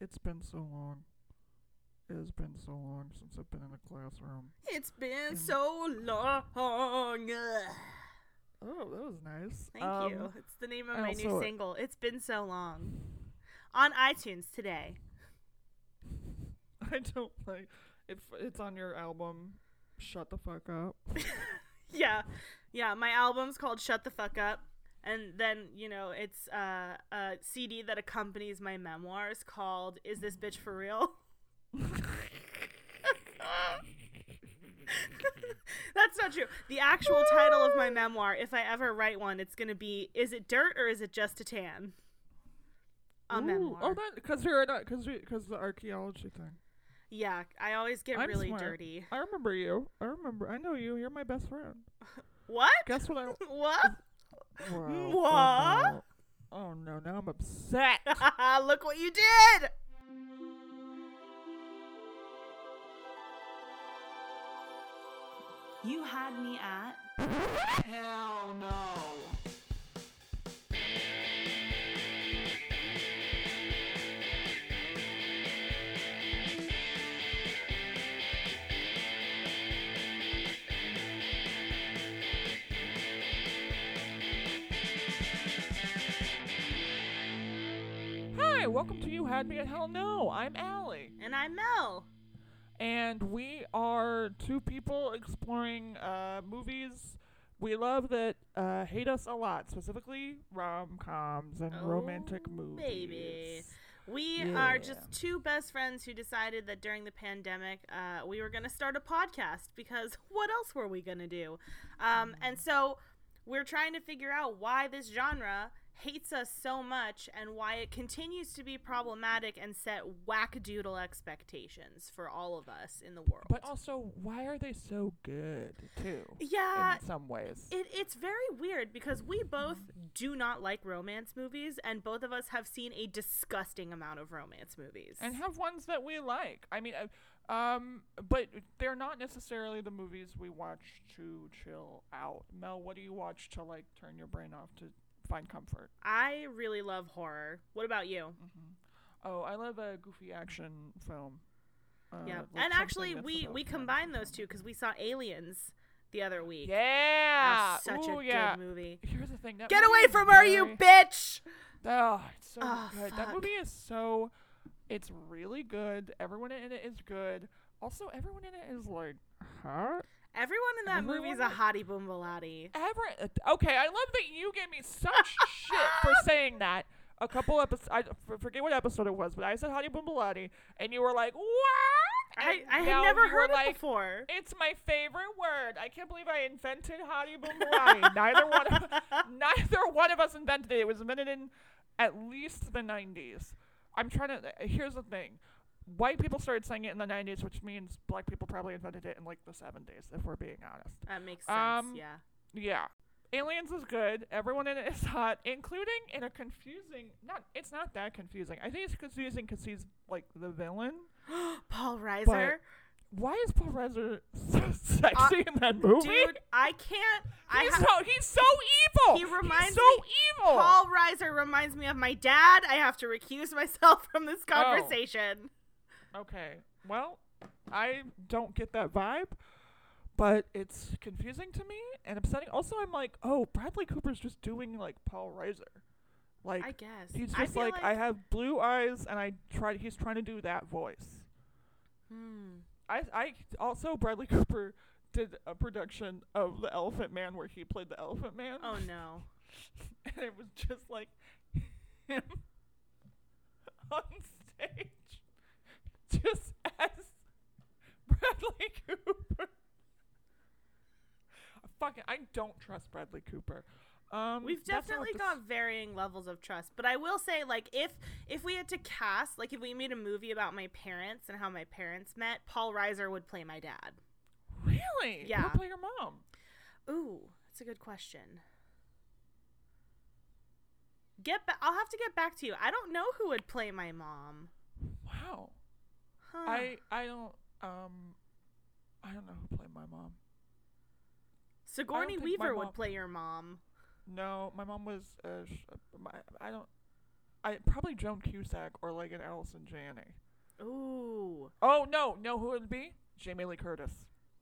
It's been so long. It has been so long since I've been in a classroom. It's been And- so long. Oh, that was nice. Thank Um, you. It's the name of I my new single. It's been so long. On iTunes today. I don't like if it's on your album. Shut the fuck up. Yeah. Yeah, my album's called Shut the Fuck Up. And then, you know, it's uh, a CD that accompanies my memoirs called Is This Bitch For Real? That's not true. The actual title of my memoir, if I ever write one, it's going to be Is It Dirt or Is It Just a Tan? A Ooh, memoir. Oh, that because you're because because the archaeology thing. yeah, I always get I'm really smart. dirty. I remember you. I remember. I know you. You're my best friend. What? Guess what I. What? Wow. What? Oh no. Oh no! Now I'm upset. Look what you did! You had me at. Hell no. Welcome to You Had Me at Hell No. I'm Allie. And I'm Mel. and we are two people exploring uh, movies we love that uh, hate us a lot, specifically rom coms and romantic Oh, movies. baby. We Yeah. are just two best friends who decided that during the pandemic, uh, we were going to start a podcast because what else were we going to do? Um, and so we're trying to figure out why this genre hates us so much and why it continues to be problematic and set wackadoodle expectations for all of us in the world. But also, why are they so good too? yeah, in some ways. It, it's very weird because we both do not like romance movies, and both of us have seen a disgusting amount of romance movies. and have ones that we like. I mean, uh, um, but they're not necessarily the movies we watch to chill out. Mel, what do you watch to like turn your brain off to find comfort? I really love horror. What about you? Oh, I love a goofy action film. Uh, yeah, like and actually, we we fun. combined those two because we saw Aliens the other week. Yeah, That's such Ooh, a yeah. good movie. Here's the thing. That Get away from her, you bitch! Oh, it's so Oh, good. That movie is so. It's really good. Everyone in it is good. Also, everyone in it is like hot. Everyone in that Everyone is a hottie. Ever okay? I love that you gave me such shit for saying that. A couple episodes, I forget what episode it was, but I said "Hottie Boombalati," and you were like, "What?" I, I had never heard it like, before. It's my favorite word. I can't believe I invented Hottie Boombalati. neither one, of, neither one of us invented it. It was invented in at least the '90s. I'm trying to. Here's the thing: white people started saying it in the '90s, which means black people probably invented it in like the '70s, if we're being honest. That makes sense. Um, yeah. Yeah. Aliens is good. Everyone in it is hot, including in a confusing. Not. It's not that confusing. I think it's confusing because he's like the villain. Paul Reiser. Why is Paul Reiser so sexy in that movie? Uh, Dude, I can't. I He's ha- so he's so evil. He reminds he's so me- evil. Paul Reiser reminds me of my dad. I have to recuse myself from this Oh. Okay. Well, I don't get that vibe, but it's confusing to me and upsetting. Also, I'm like, oh, Bradley Cooper's just doing like Paul Reiser. Like I guess. he's I just feel like, I have blue eyes and I try. He's trying to do that voice. Hmm. I I also Bradley Cooper did a production of The Elephant Man where he played the Elephant Man. Oh no. and it was just like him on stage, just as Bradley Cooper. Fucking, I don't trust Bradley Cooper. Um, We've definitely got varying levels of trust, but I will say, like, if if we had to cast, like, if we made a movie about my parents and how my parents met, Paul Reiser would play my dad. really. Yeah. Who'll play your mom. Ooh, that's a good question. Get ba- I'll have to get back to you. I don't know who would play my mom. Wow. Huh. I I don't um I don't know who played my mom. Sigourney Weaver mom- would play your mom. No, my mom was. Uh, sh- my, I don't. I probably Joan Cusack or like an Allison Janney. Ooh. Oh no, no, who would it be? Jamie Lee Curtis.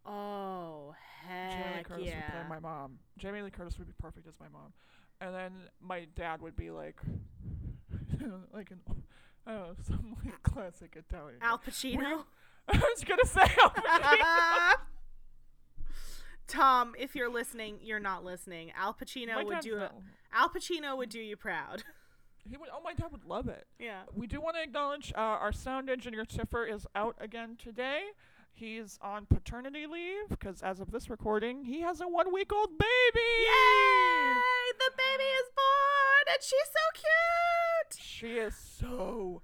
Oh Jamie Lee heck Curtis would play yeah. my mom. Jamie Lee Curtis would be perfect as my mom. And then my dad would be like, like an, I don't know, some like classic Italian. Al Pacino. I was gonna say Al Pacino. Tom, if you're listening, you're not listening. Al Pacino My would do. Al Pacino would do you proud. He would. Oh, my dad would love it. yeah. We do want to acknowledge uh, our sound engineer Tiffer is out again today. He's on paternity leave because as of this recording, he has a one-week-old baby. Yay! The baby is born, and she's so cute. She is so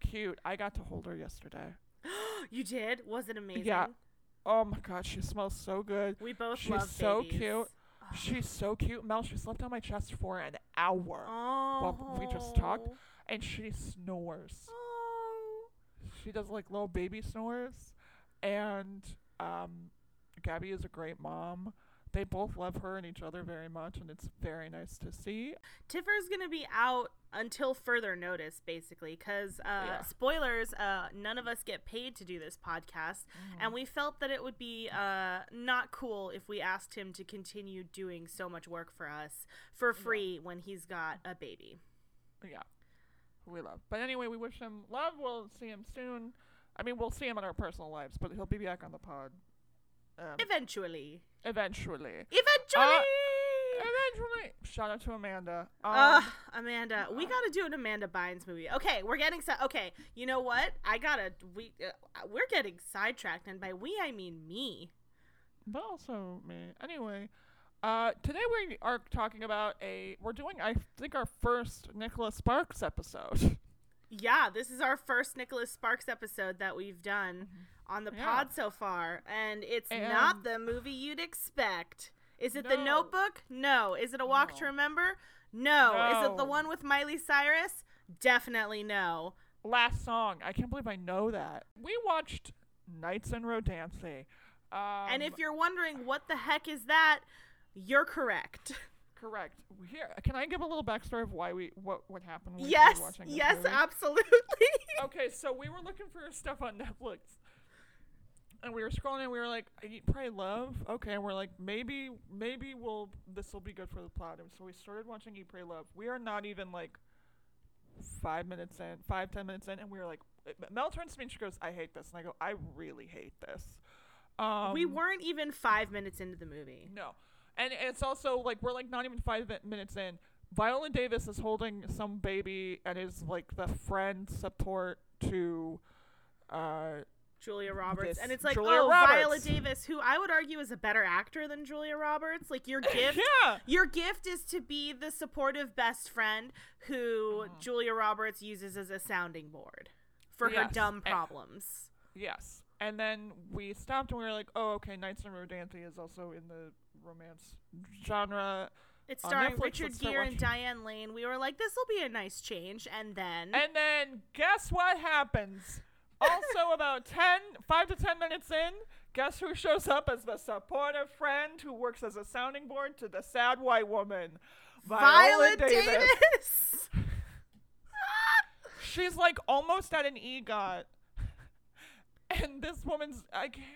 cute. I got to hold her yesterday. you did? Was it amazing? Yeah. Oh my god, she smells so good. We both She's love so babies. cute. She's so cute. Mel, she slept on my chest for an hour. Oh. we just talked. And she snores. Oh. She does like little baby snores. And um Gabby is a great mom. They both love her and each other very much and it's very nice to see. Tiffer's gonna be out until further notice, basically, because uh, Yeah. spoilers. Uh, none of us get paid to do this podcast, Mm-hmm. and we felt that it would be uh, not cool if we asked him to continue doing so much work for us for free when he's got a baby. Yeah. We love. But anyway, we wish him love. We'll see him soon. I mean, we'll see him in our personal lives, but he'll be back on the pod. Um, Eventually, eventually. eventually. Eventually. Shout out to Amanda. Um, Ugh, Amanda, we gotta do an Amanda Bynes movie. Okay, we're getting si- okay. You know what? I gotta. We uh, we're getting sidetracked, and by we I mean me. but also me. Anyway, uh, today we are talking about a. We're doing, I think, our first Nicholas Sparks episode. Yeah, this is our first Nicholas Sparks episode that we've done on the. Yeah. pod so far, and it's And- not the movie you'd expect. Is it the Notebook? No. Is it A Walk to Remember? No. Is it the one with Miley Cyrus? Definitely no. Last song. I can't believe I know that. We watched Nights in Rodanthe. Um, and if you're wondering what the heck is that, you're correct. correct, here can I give a little backstory of why we what what happened? When yes, we were watching this yes, movie? absolutely. okay, so we were looking for stuff on Netflix. And we were scrolling and we were like, Eat, Pray, Love. Okay, and we're like, maybe, maybe we'll, this will be good for the plot. And so we started watching Eat, Pray, Love. We are not even like five minutes in, five, ten minutes in, and we were like, Mel turns to me and she goes, I hate this. And I go, I really hate this. Um, we weren't even five minutes into the movie. no. And it's also like we're like not even five minutes in. Viola Davis is holding some baby and is like the friend support to uh Julia Roberts. This and it's like, Julia oh, Viola Davis, who I would argue is a better actor than Julia Roberts. Like your gift Yeah. your gift is to be the supportive best friend who Mm-hmm. Julia Roberts uses as a sounding board for her dumb problems. Yes. And then we stopped and we were like, oh, okay, Nights in Rodanthe is also in the romance genre. It's starring Netflix, Richard Gere and. Diane Lane. We were like, this will be a nice change. And then And then guess what happens? Also, about 10, 5 to 10 minutes in, guess who shows up as the supportive friend who works as a sounding board to the sad white woman? Viola Davis. She's like almost at an EGOT. And this woman's, I can't,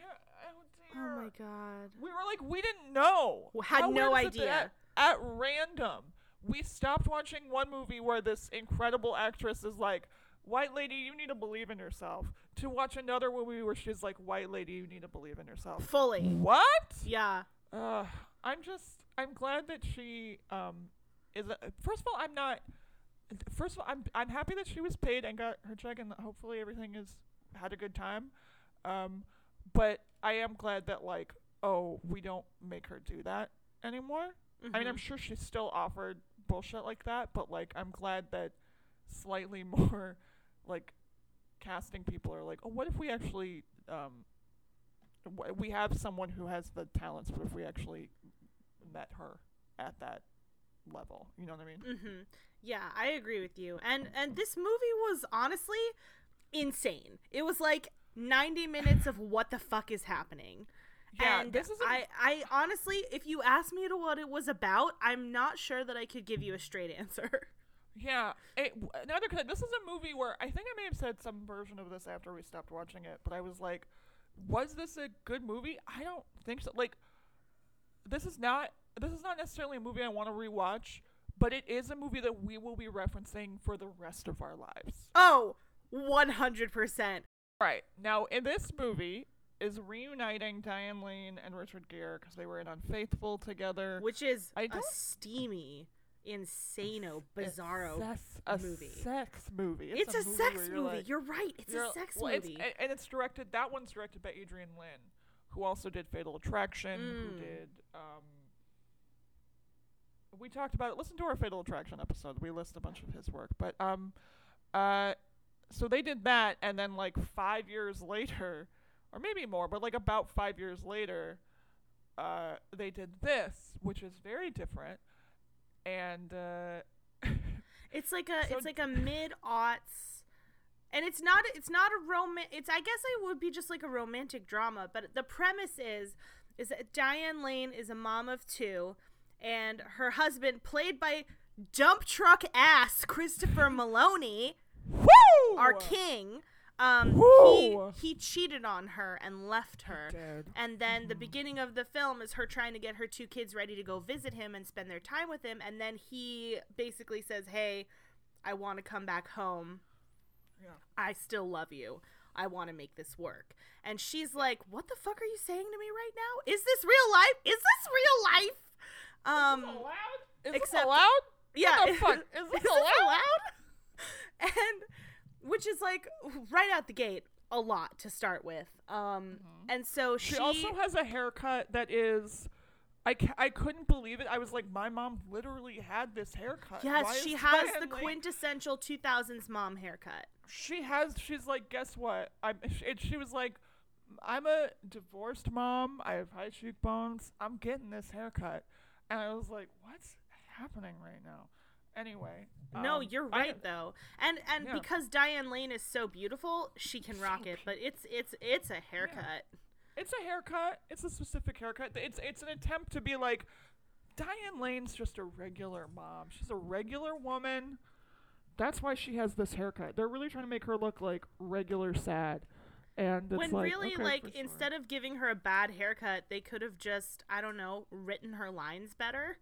oh oh my god. We were like, we didn't know. Had How no weird is it that idea. At, at random, we stopped watching one movie where this incredible actress is like, "White lady, you need to believe in yourself." To watch another movie where she's like, "White lady, you need to believe in yourself." Fully. What? Yeah. Uh, I'm just, I'm glad that she um is. A, first of all, I'm not. First of all, I'm I'm happy that she was paid and got her check, and hopefully everything is had a good time. Um, but I am glad that like, oh, we don't make her do that anymore. I mean, I'm Mhm. sure she's still offered bullshit like that, but like, I'm glad that slightly more like casting people are like, oh, what if we actually um w- we have someone who has the talents, but if we actually met her at that level, you know what I mean? Mm-hmm. Yeah, I agree with you. And and this movie was honestly insane. It was like 90 minutes of what the fuck is happening. Yeah, and this is a- I I honestly, if you asked me to what it was about, I'm not sure that I could give you a straight answer. Yeah. It, another this is a movie where I think I may have said some version of this after we stopped watching it, but I was like, was this a good movie? I don't think so. Like, this is not this is not necessarily a movie I want to rewatch, but it is a movie that we will be referencing for the rest of our lives. Oh, 100%. Right. Now, in this movie is reuniting Diane Lane and Richard Gere because they were in Unfaithful together. Which is I a steamy, insano, A bizarro. sex- a movie. sex movie. It's, a, movie sex movie. you're like- you're right. It's you're- a sex well, movie. a- and it's directed. That one's directed by Adrian Lyne, who also did Fatal Attraction. Who Mm. did? Um, we talked about it. Listen to our Fatal Attraction episode. We list a bunch of his work. But um, uh, so they did that, and then like five years later, or maybe more, but like about five years later, uh, they did this, which is very different, and uh. It's like a So- it's like a mid aughts, and it's not it's not a rom. It's I guess it would be just like a romantic drama, but the premise is is that Diane Lane is a mom of two, and her husband, played by dump truck ass Christopher Meloni, Woo! our king, um, he he cheated on her and left her. And then the beginning of the film is her trying to get her two kids ready to go visit him and spend their time with him. And then he basically says, Hey, I want to come back home. Yeah. I still love you. I want to make this work. And she's like, What the fuck are you saying to me right now? Is this real life? Is this real life? Um, is this allowed? Is except- this allowed? yeah. What the fuck? Is Is this this allowed? allowed? and which is like right out the gate a lot to start with. Um, and so she, She also has a haircut that is. I, ca- I couldn't believe it. I was like, my mom literally had this haircut. yes, Why she has the Lane- quintessential 2000s mom haircut. She has. She's like, guess what? I'm. She, she was like, I'm a divorced mom. I have high cheekbones. I'm getting this haircut, and I was like, what's happening right now? Anyway. no, um, you're right didn't- though. And and Yeah. because Diane Lane is so beautiful, she can rock it, but it's it's it's a haircut. It's a haircut. It's a specific haircut. It's it's an attempt to be like Diane Lane's just a regular mom. She's a regular woman. That's why she has this haircut. They're really trying to make her look like regular sad. And it's when like, really okay, like sure. instead of giving her a bad haircut, they could have just, I don't know, written her lines better.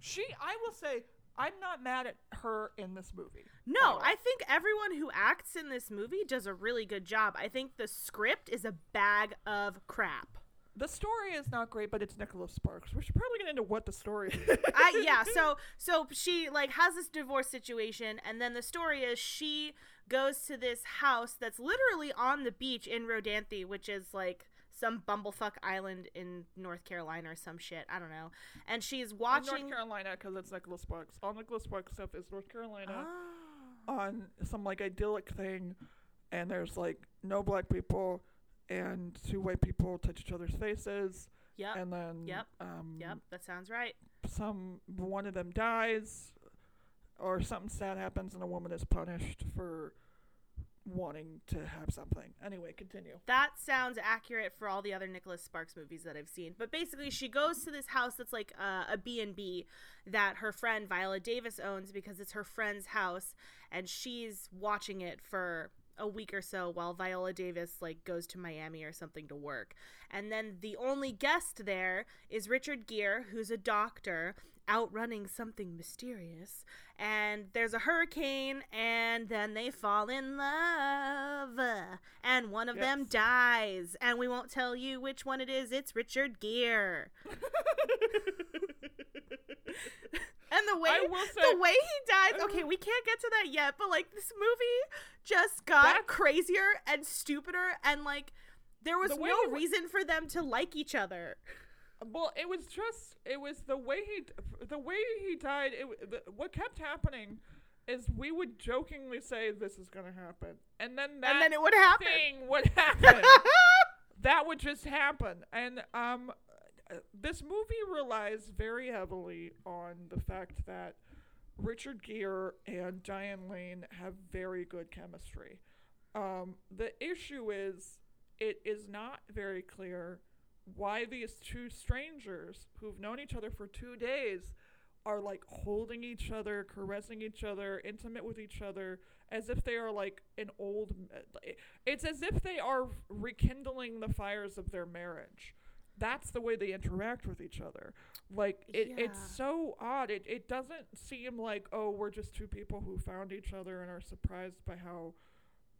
she I will say I'm not mad at her in this movie. No. I think everyone who acts in this movie does a really good job. I think the script is a bag of crap. the story is not great, but it's Nicholas Sparks. We should probably get into what the story is. I yeah, so so she like has this divorce situation and then the story is she goes to this house that's literally on the beach in Rodanthe, which is like some bumblefuck island in North Carolina or some shit. I don't know. And she's In watching North Carolina because it's Nicholas Sparks. All Nicholas Sparks stuff is North Carolina. Ah. on some like idyllic thing and there's like no black people and two white people touch each other's faces Yep. and then Yep. um Yep, that sounds right. some one of them dies or something sad happens and a woman is punished for wanting to have something. Anyway, continue. That sounds accurate for all the other Nicholas Sparks movies that I've seen. But basically, she goes to this house that's like uh, a B&B that her friend Viola Davis owns because it's her friend's house and she's watching it for a week or so while Viola Davis like goes to Miami or something to work. And then the only guest there is Richard Gere, who's a doctor outrunning something mysterious. And there's a hurricane and then they fall in love. And one of them dies. And we won't tell you which one it is. It's Richard Gere. And the way will the way he dies. Okay, we can't get to that yet, but like this movie just got crazier and stupider, and like there was The no reason for them to like each other. Well, it was just it was the way he the way he died. It the, what kept happening is we would jokingly say this is gonna happen, and then that and then it would happen. thing would happen. that would just happen, and um, this movie relies very heavily on the fact that Richard Gere and Diane Lane have very good chemistry. Um, the issue is it is not very clear why these two strangers who've known each other for two days are like holding each other, caressing each other, intimate with each other, as if they are like an old. Eh, it's as if they are rekindling the fires of their marriage. That's the way they interact with each other. Like it, it's so odd. It it doesn't seem like oh we're just two people who found each other and are surprised by how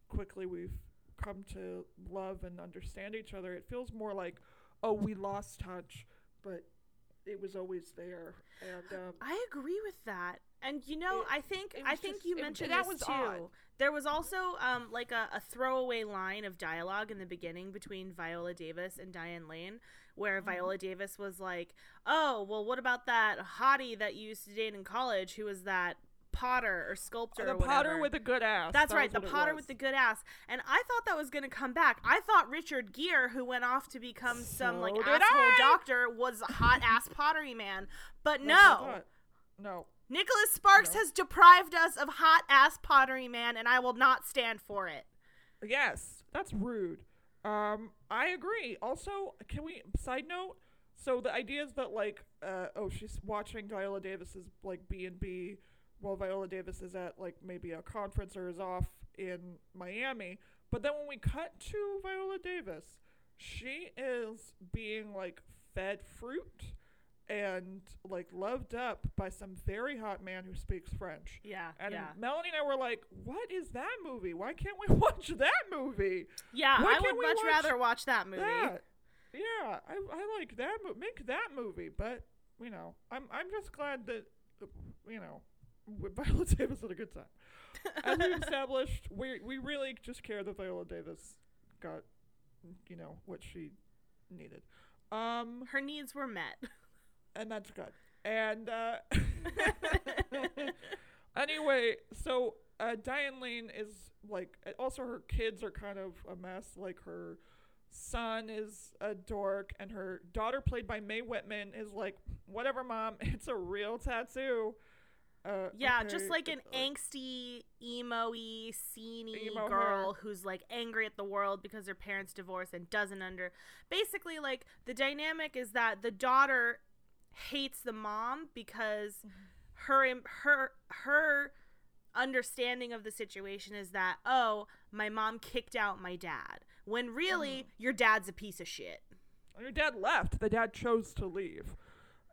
quickly we've come to love and understand each other. It feels more like oh we lost touch, but it was always there. And um, I agree with that. And you know, It- I think I think just- you it- mentioned that this was too. odd. There was also um, like a, a throwaway line of dialogue in the beginning between Viola Davis and Diane Lane, where Mm-hmm. Viola Davis was like, "Oh, well, what about that hottie that you used to date in college? Who was that potter or sculptor? the or potter with a good ass. That's that right, the potter with the good ass. And I thought that was going to come back. I thought Richard Gere, who went off to become some like asshole I. doctor, was a hot ass pottery man. But That's what I no. No. Nicholas Sparks No. has deprived us of hot ass pottery man, and I will not stand for it. Yes, that's rude. Um, I agree. Also, can we side note? So the idea is that like, uh, oh, she's watching Viola Davis's like B and B, while Viola Davis is at like maybe a conference or is off in Miami. But then when we cut to Viola Davis, she is being like fed fruit and like loved up by some very hot man who speaks French. Yeah, And yeah, Melanie and I were like, "What is that movie? Why can't we watch that movie?" yeah. Why I would much watch rather watch that movie. That. Yeah, I, I like that. Mo- make that movie, but you know, I'm I'm just glad that you know, Viola Davis had a good time. As we established, we we really just care that Viola Davis got, you know, what she needed, um, Her needs were met. and that's good. And uh, anyway, so uh, Diane Lane is like, also her kids are kind of a mess. Like her son is a dork, and her daughter, played by Mae Whitman, is like, whatever, mom, it's a real tattoo. Uh, Yeah, okay, just like an angsty, emo-y, sceney Emo girl hair. who's like angry at the world because her parents divorced and doesn't under. Basically, like the dynamic is that the daughter hates the mom because Mm-hmm. her her her understanding of the situation is that oh my mom kicked out my dad when really Mm-hmm. your dad's a piece of shit. Your dad left. The dad chose to leave,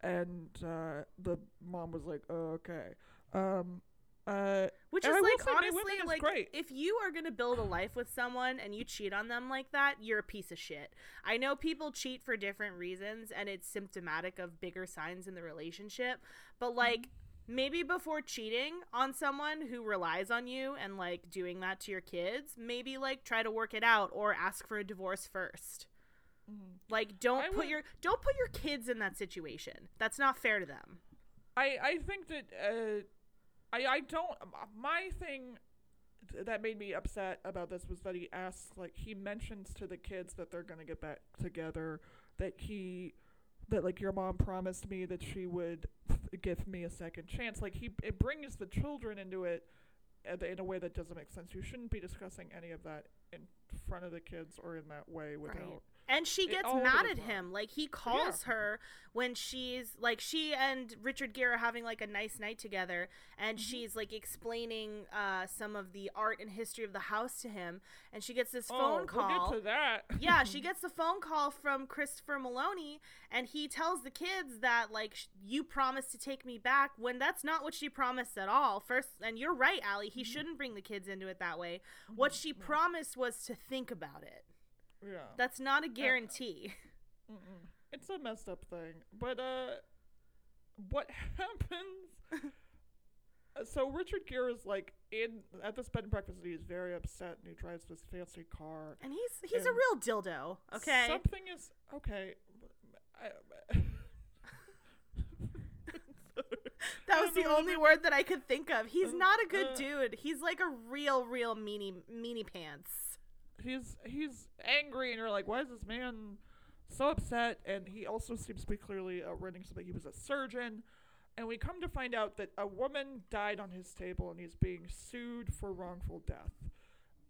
and uh, the mom was like, oh, "Okay." Um, uh, Which is like say honestly is like great. if you are gonna build a life with someone and you cheat on them like that, you're a piece of shit. I know people cheat for different reasons and it's symptomatic of bigger signs in the relationship, but like maybe before cheating on someone who relies on you and like doing that to your kids, maybe like try to work it out or ask for a divorce first. Like don't I put would- your don't put your kids in that situation. That's not fair to them. I I think that uh, I I don't. My thing that made me upset about this was that he asks like he mentions to the kids that they're gonna get back together. That he that like your mom promised me that she would give me a second chance. Like he it brings the children into it uh, in a way that doesn't make sense. You shouldn't be discussing any of that in front of the kids or in that way without. And she gets mad at him. Like he calls her when she's like she and Richard Gere are having like a nice night together and Mm-hmm. she's like explaining uh some of the art and history of the house to him and she gets this oh, phone we'll call. get to that. yeah, she gets the phone call from Christopher Meloni and he tells the kids that like sh- you promised to take me back when that's not what she promised at all. First and you're right, Allie, Mm-hmm. he shouldn't bring the kids into it that way. What she promised was to think about it. Yeah. That's not a guarantee. Mm-mm. It's a messed up thing. But uh what happens Uh, so Richard Gere is like in at this bed and breakfast and he's very upset and he drives this fancy car. And he's he's a real dildo, okay? Something is okay. I, that was the only word that I could think of. He's Uh, not a good uh, dude. He's like a real, real meanie meanie pants. He's he's angry and you're like, why is this man so upset? And he also seems to be clearly uh, running something. He was a surgeon, and we come to find out that a woman died on his table and he's being sued for wrongful death.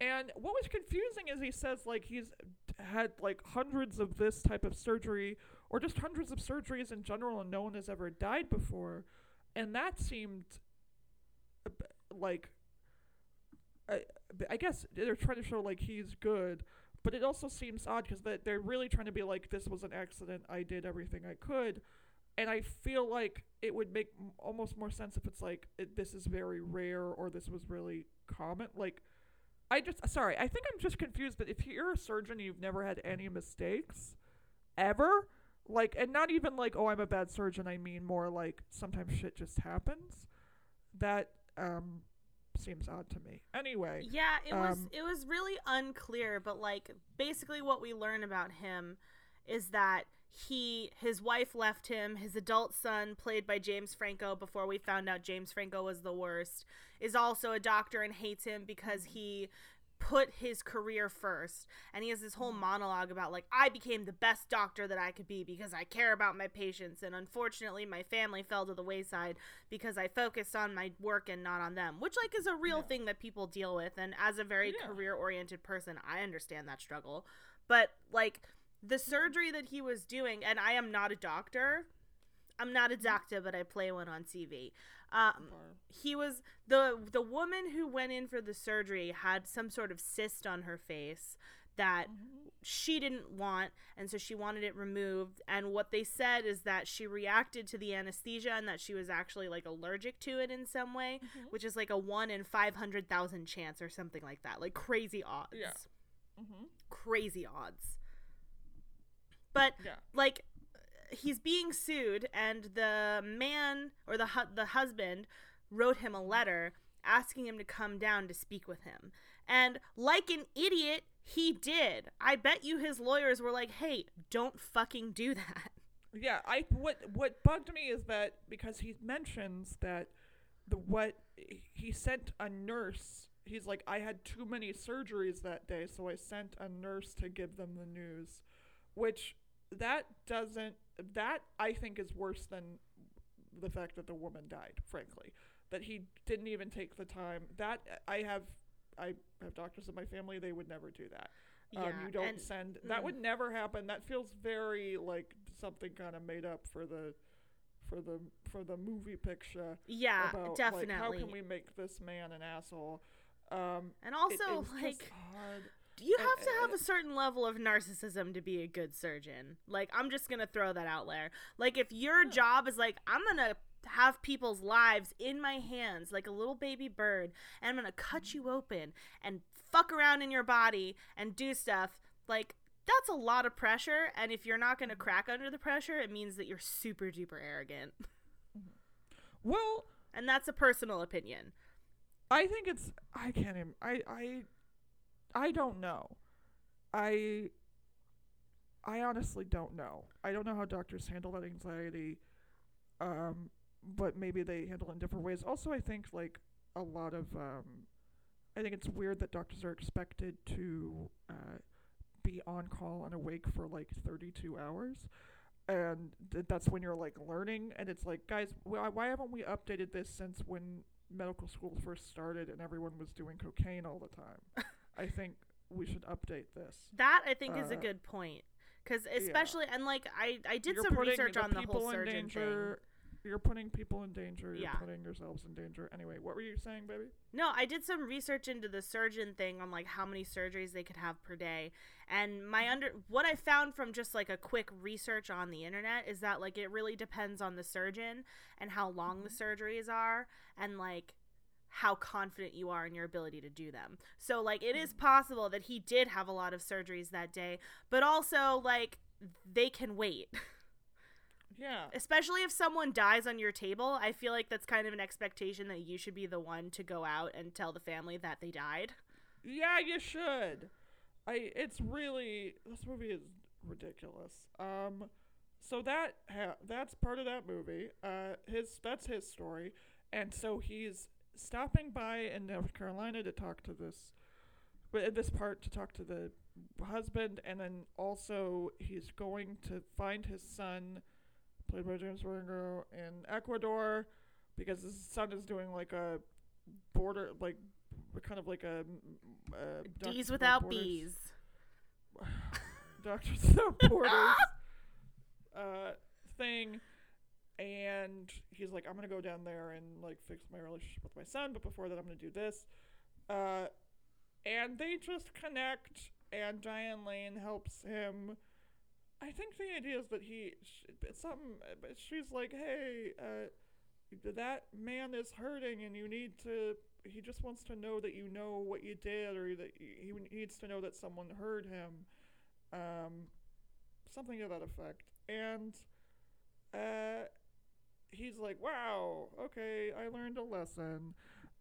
And what was confusing is he says like he's had like hundreds of this type of surgery or just hundreds of surgeries in general and no one has ever died before. and that seemed like I, I guess they're trying to show like he's good, but it also seems odd because that they're really trying to be like this was an accident. I did everything I could, and I feel like it would make m- almost more sense if it's like it, this is very rare or this was really common. Like, I just sorry, I think I'm just confused But if you're a surgeon, and you've never had any mistakes, ever, like, and not even like oh I'm a bad surgeon. I mean more like sometimes shit just happens. That um seems odd to me. Anyway, Yeah, it was Um, it was really unclear, but like basically what we learn about him is that he his wife left him, his adult son played by James Franco before we found out James Franco was the worst, is also a doctor and hates him because he put his career first. And he has this whole monologue about like I became the best doctor that I could be because I care about my patients. And unfortunately my family fell to the wayside because I focused on my work and not on them which like is a real Yeah. thing that people deal with. And as a very Yeah. career oriented person I understand that struggle. But like the surgery that he was doing and I am not a doctor. I'm not a mm-hmm. doctor but I play one on TV um, he was the the woman who went in for the surgery had some sort of cyst on her face that she didn't want and so she wanted it removed and what they said is that she reacted to the anesthesia and that she was actually like allergic to it in some way which is like a 1 in 500,000 chance or something like that like crazy odds. Yeah. mm-hmm. crazy odds. But yeah, like he's being sued and the man or the hu- the husband wrote him a letter asking him to come down to speak with him and like an idiot he did i bet you his lawyers were like hey don't fucking do that yeah. I what what bugged me is that because he mentions that the what he sent a nurse. He's like, I had too many surgeries that day, so I sent a nurse to give them the news, which that doesn't that I think is worse than the fact that the woman died. Frankly, that he didn't even take the time. That I have I have doctors in my family. They would never do that. um, Yeah, you don't send that mm. would never happen that feels very like something kind of made up for the for the for the movie picture yeah about definitely like how can we make this man an asshole um and also it like hard. You have to have a certain level of narcissism to be a good surgeon. Like i'm just gonna throw that out there. Like if your Yeah. job is like i'm gonna have people's lives in my hands like a little baby bird and i'm gonna cut mm. you open and fuck around in your body and do stuff like that's a lot of pressure. And if you're not gonna mm. crack under the pressure it means that you're super duper arrogant. Well and that's a personal opinion. I think it's i can't even i i i don't know. I i honestly don't know. I don't know how doctors handle that anxiety um but maybe they handle it in different ways. Also i think like a lot of um i think it's weird that doctors are expected to uh be on call and awake for like 32 hours and th- that's when you're like learning and it's like guys why, why haven't we updated this since when medical school first started and everyone was doing cocaine all the time i think we should update this That I think is a Uh, good point. Because especially, and like I, I did You're some research on the whole surgeon danger you're putting people in danger you're Yeah. putting yourselves in danger anyway what were you saying baby. No, I did some research into the surgeon thing on like how many surgeries they could have per day. And my under what I found from just like a quick research on the internet is that like it really depends on the surgeon and how long the surgeries are and like how confident you are in your ability to do them. So like it is possible that he did have a lot of surgeries that day, but also like they can wait. yeah. Especially if someone dies on your table i feel like that's kind of an expectation that you should be the one to go out and tell the family that they died. Yeah you should. I it's really this movie is ridiculous. Um so that ha- that's part of that movie. Uh his that's his story. And so he's stopping by in north carolina to talk to this but in this part to talk to the husband and then also he's going to find his son played by james Franco in ecuador because his son is doing like a border like kind of like a uh, Without without Borders- bees. Doctors Without Borders uh, thing, and he's like, I'm gonna go down there and like fix my relationship with my son, but before that, I'm gonna do this. Uh, and they just connect, and Diane Lane helps him. I think the idea is that he, it's something, but she's like, hey, uh, that man is hurting, and you need to. He just wants to know that you know what you did, or that he needs to know that someone heard him. Um, something to that effect. And uh, he's like, "Wow, okay, I learned a lesson."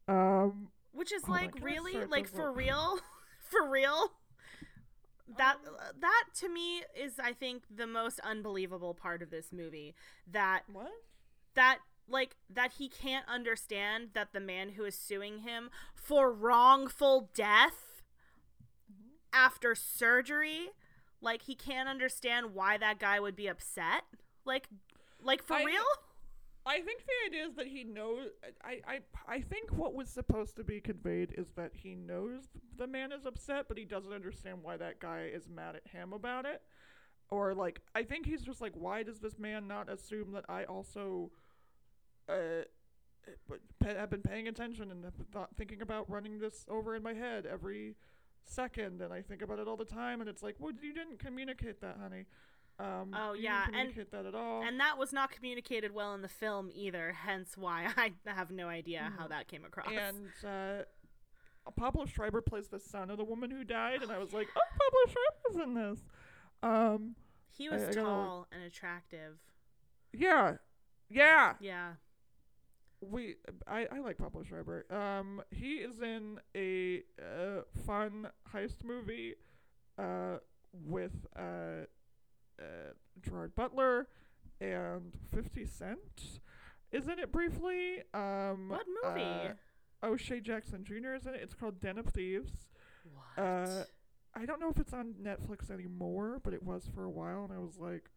Um, Which is on, like really like for real, for real. That Um, that to me is I think the most unbelievable part of this movie that what? that like that he can't understand that the man who is suing him for wrongful death Mm-hmm. after surgery like he can't understand why that guy would be upset like like for I- real I think the idea is that he knows. I, I, I think what was supposed to be conveyed is that he knows the man is upset, but he doesn't understand why that guy is mad at him about it. Or like, I think he's just like, why does this man not assume that I also, uh, have been paying attention and thought, thinking about running this over in my head every second, and I think about it all the time, and it's like, well, you didn't communicate that, honey. Um, Oh, yeah, and- that and that was not communicated well in the film either hence why i have no idea how Mhm. that came across and uh, Pablo Schreiber plays the son of the woman who died, and I was like, oh, Pablo Schreiber's in this. Um, he was I- I gotta tall and attractive yeah, yeah. yeah We, I, I like Pablo Schreiber. Um, he is in a uh, fun heist movie, uh, with uh, uh, Gerard Butler and Fifty Cent. Is in it briefly. Um, what movie uh, O'Shea Jackson Jr. is in it. It's called Den of Thieves. what uh, I don't know if it's on Netflix anymore, but it was for a while, and I was like,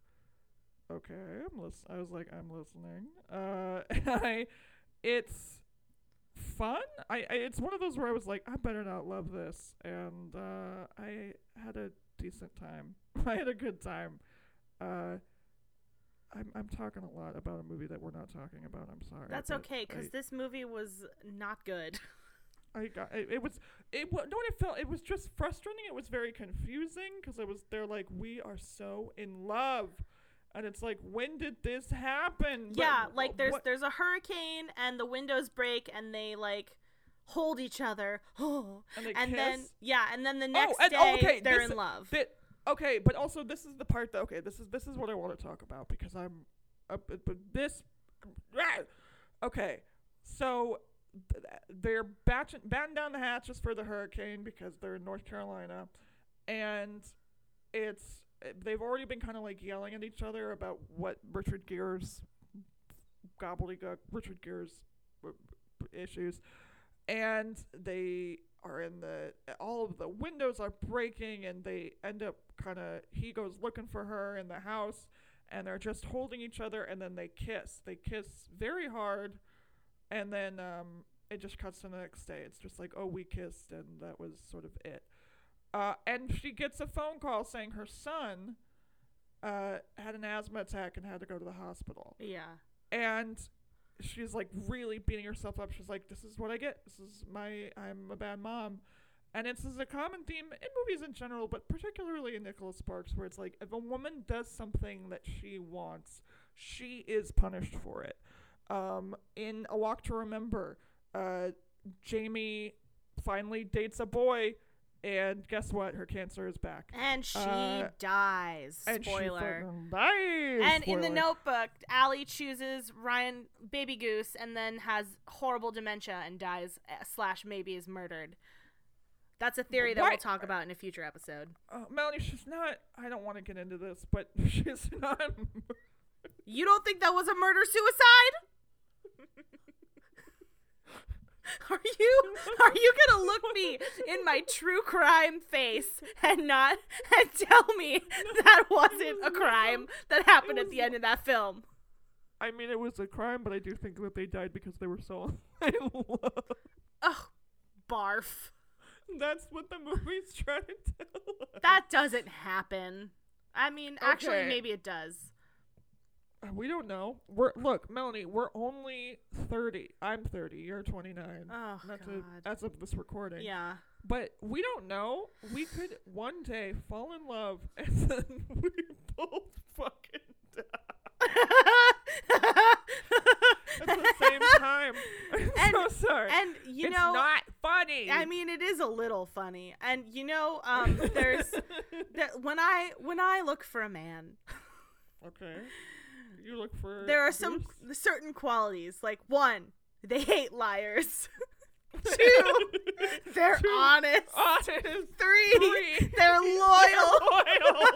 okay, I'm lis- I was like, I'm listening. Uh, I, it's fun. I, I, it's one of those where I was like, I better not love this, and uh, I had a decent time. I had a good time. Uh, I'm I'm talking a lot about a movie that we're not talking about. I'm sorry. that's okay because this movie was not good I got it, it was it no it felt it was just frustrating it was very confusing because it was they're like we are so in love and it's like when did this happen Yeah, wh- like there's what- there's a hurricane and the windows break and they like hold each other. and and, then yeah, and then the next and- day oh, okay, they're this- in love. Thi- okay but also this is the part that okay this is this is what I want to talk about because I'm uh, but this okay so th- they're batching batting down the hatches for the hurricane because they're in North Carolina and it's they've already been kind of like yelling at each other about what Richard Gere's gobbledygook Richard Gere's w- issues and they are in the all of the windows are breaking and they end up kind of he goes looking for her in the house and they're just holding each other and then they kiss. They kiss very hard and then um it just cuts to the next day. It's just like oh we kissed and that was sort of it. Uh and she gets a phone call saying her son uh had an asthma attack and had to go to the hospital. Yeah. and she's like really beating herself up. She's like, "This is what I get. This is my. I'm a bad mom." And it's is a common theme in movies in general, but particularly in Nicholas Sparks, where it's like if a woman does something that she wants, she is punished for it. Um, in A Walk to Remember, uh, Jamie finally dates a boy, and guess what? Her cancer is back. And she Uh, dies. And she Spoiler. dies. And in the notebook, Allie chooses Ryan Baby Goose and then has horrible dementia and dies uh, slash maybe is murdered. That's a theory that we'll talk about in a future episode. uh, Melanie, she's not. I don't want to get into this, but she's not. You don't think that was a murder suicide? Are you are you gonna look me in my true crime face and not and tell me that wasn't a crime that happened at the end of that film? I mean, it was a crime, but I do think that they died because they were so in love. Ugh, barf. That's what the movie's trying to tell. us. That doesn't happen. I mean, actually, maybe it does. We don't know. We're look, Melanie. We're only thirty. I'm thirty. You're twenty nine. Oh That's God. a, as of this recording. yeah. But we don't know. We could one day fall in love and then we both fucking die at the same time. I'm And- so sorry. and you it's know, not funny. I mean, it is a little funny. And you know, um, there's that when I when I look for a man, okay. You look for. there are some certain qualities. Like one, they hate liars. Two, they're Two. honest. Honest. Three, Three. they're loyal. Loyal.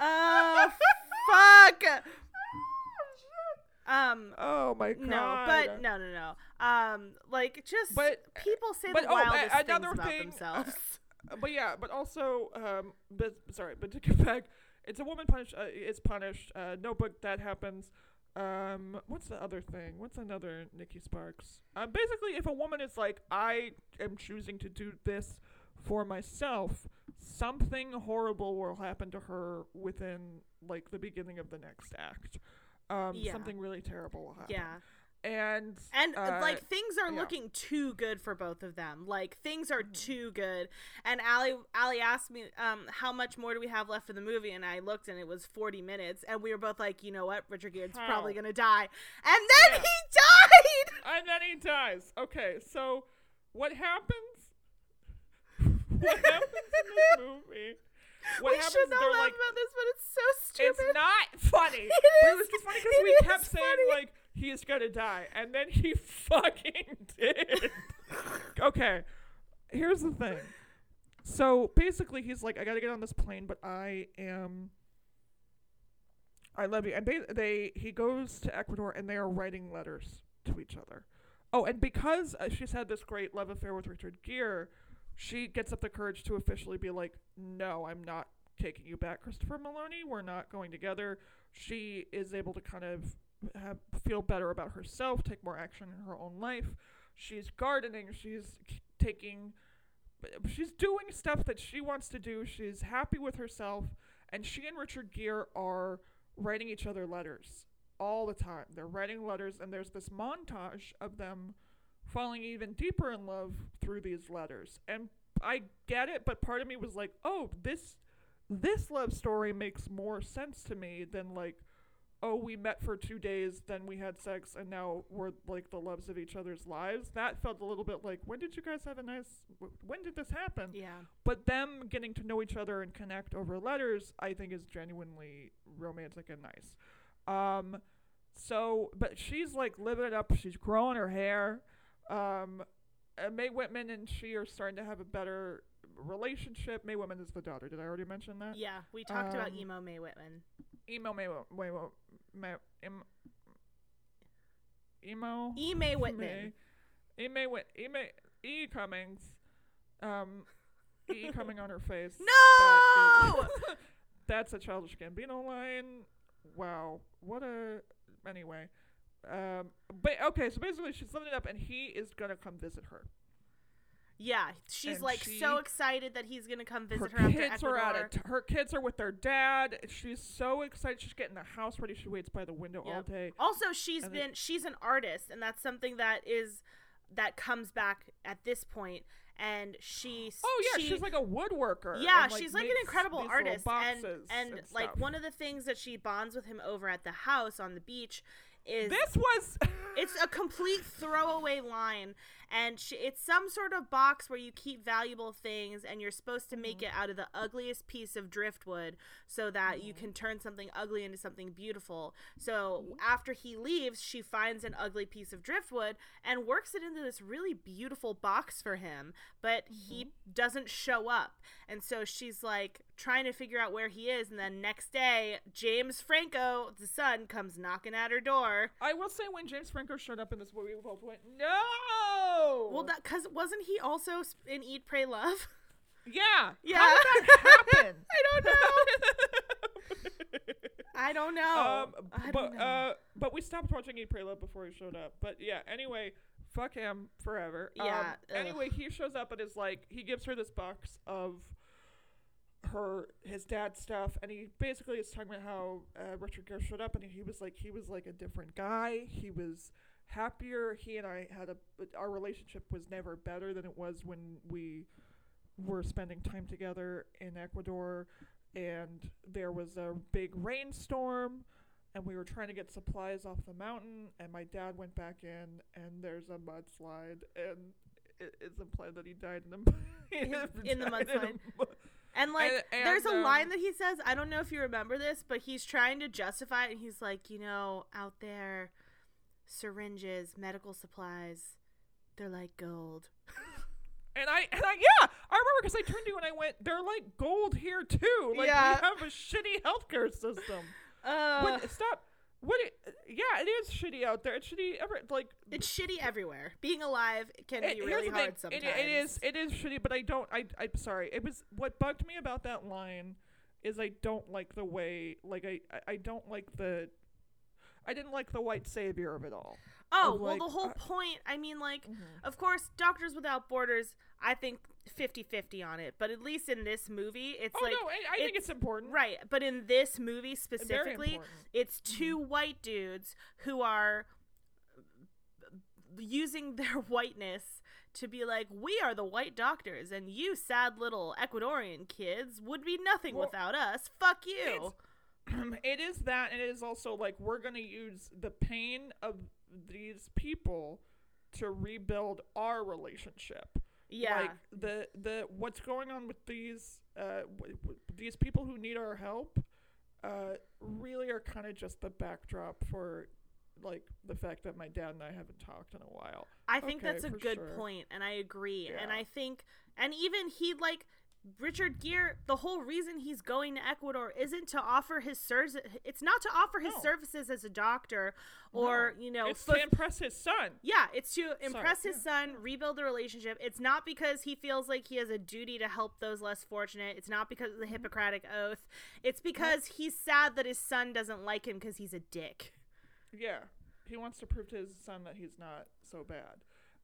uh, fuck. Um, Oh my god. no, but no, no, no. Um, like just But- people say but- the oh, wildest another things about thing, themselves. Uh, but yeah, but also, um, but sorry, but to get back, it's a woman punished. Uh, is punished. Uh, notebook that happens. Um, what's the other thing? What's another Nikki Sparks? Uh, basically, if a woman is like, I am choosing to do this for myself, something horrible will happen to her within like the beginning of the next act. Um, Yeah. something really terrible will happen. yeah. And And uh, uh, like things are yeah. looking too good for both of them. Like things are Mhm. too good. And Allie Allie asked me, um, how much more do we have left for the movie? And I looked and it was forty minutes. And we were both like, you know what, Richard Gere's probably gonna die. And then Yeah. he died. And then he dies. Okay, so what happens? what happens in this movie? What we should not laugh like, about this, but it's so stupid. it's not funny. It is- was just funny because we kept saying funny. like he's gonna die, and then he fucking did. okay, here's the thing. So basically, he's like, I gotta get on this plane, but I am. I love you, and they, they he goes to Ecuador, and they are writing letters to each other. Oh, and because uh, she's had this great love affair with Richard Gere, she gets up the courage to officially be like, "No, I'm not taking you back, Christopher Meloni. We're not going together." She is able to kind of have, feel better about herself, take more action in her own life. She's gardening. She's taking. She's doing stuff that she wants to do. She's happy with herself, and she and Richard Gere are writing each other letters all the time. They're writing letters, and there's this montage of them falling even deeper in love through these letters. And I get it, but part of me was like, "Oh, this this love story makes more sense to me than like, oh, we met for 2 days, then we had sex and now we're like the loves of each other's lives." That felt a little bit like, "When did you guys have a nice wh- when did this happen?" yeah. But them getting to know each other and connect over letters, I think, is genuinely romantic and nice. Um, so, but she's like living it up. She's growing her hair. Um, uh, Mae Whitman and she are starting to have a better relationship. Mae Whitman is the daughter. Did I already mention that? Yeah. We talked about Um, emo Mae Whitman. Emo Mae Wh- Mae Wh- Mae em, Emo E Mae Whitman. E Mae Whit E E Cummings. Um, E coming on her face. No! is- that's a childish Gambino line. Wow, what a. Anyway, um, but okay, so basically she's living it up, and he is gonna come visit her. Yeah, she's And like she- so excited that he's gonna come visit her her, after kids are Ecuador. at. Her kids are with their dad. She's so excited. She's getting the house ready. She waits by the window all day. Also, she's And been it- she's an artist, and that's something that is that comes back at this point. And she's Oh yeah, she, she's like a woodworker. yeah, and, like, she's like an incredible artist, and boxes and, like one of the things that she bonds with him over at the house on the beach is This was. it's a complete throwaway line and she, it's some sort of box where you keep valuable things and you're supposed to make mm-hmm. it out of the ugliest piece of driftwood so that you mm-hmm. can turn something ugly into something beautiful. So mm-hmm. after he leaves she finds an ugly piece of driftwood and works it into this really beautiful box for him but he doesn't show up. And so she's like trying to figure out where he is and then next day james franco the son comes knocking at her door. I will say when James Franco showed up in this movie, we both went no. Well, that because wasn't he also in Eat, Pray, Love? yeah. Yeah. How did that happen? I don't know. I don't know. um, I but know. uh, but we stopped watching Eat Pray Love before he showed up. But yeah, anyway, fuck him forever. Um, Yeah, ugh. anyway, he shows up and is like, he gives her this box of her his dad's stuff, and he basically is talking about how uh, Richard Gere showed up, and he was like he was like a different guy. He was happier. He and I had a our relationship was never better than it was when we were spending time together in Ecuador, and there was a big rainstorm. And we were trying to get supplies off the mountain, and my dad went back in, and there's a mudslide, and it, it's implied that he died in the In- in the died mudslide. mu- And like, And- there's a line um, that he says. I don't know if you remember this, but he's trying to justify it. And he's like, you know, out there, syringes, medical supplies, they're like gold. And I and I yeah, I remember because I turned to you and I went, they're like gold here too. Like Yeah. we have a shitty healthcare system. Uh, What, stop. What? It, yeah, it is shitty out there. It's shitty. Ever like it's shitty everywhere. Being alive can it- be really the thing, hard sometimes. It, it is. It is shitty. But I don't. I. I'm sorry. It was what bugged me about that line is I don't like the way. Like. I- I don't like the. I didn't like the white savior of it all. Oh, of, well, like, the whole uh, point, I mean, like, of course, Doctors Without Borders, I think 50 50 on it. But at least in this movie, it's oh like. no, I, I think it's- it's important. Right, but in this movie specifically, it's 2 white dudes who are using their whiteness to be like, we are the white doctors, and you sad little Ecuadorian kids would be nothing Well, without us. Fuck you. it is that, and it is also like we're gonna use the pain of these people to rebuild our relationship. Yeah. Like the the what's going on with these uh w- w- these people who need our help, uh, really are kind of just the backdrop for like the fact that my dad and I haven't talked in a while. I think Okay, that's a good sure. point, and I agree. And I think, and even he like Richard Gere. The whole reason he's going to Ecuador isn't to offer his services. It's not to offer his No. services as a doctor, or No, you know, it's fu- to impress his son. yeah, it's to impress his yeah. son, rebuild the relationship. It's not because he feels like he has a duty to help those less fortunate. It's not because of the Hippocratic Oath. It's because he's sad that his son doesn't like him because he's a dick. Yeah, he wants to prove to his son that he's not so bad.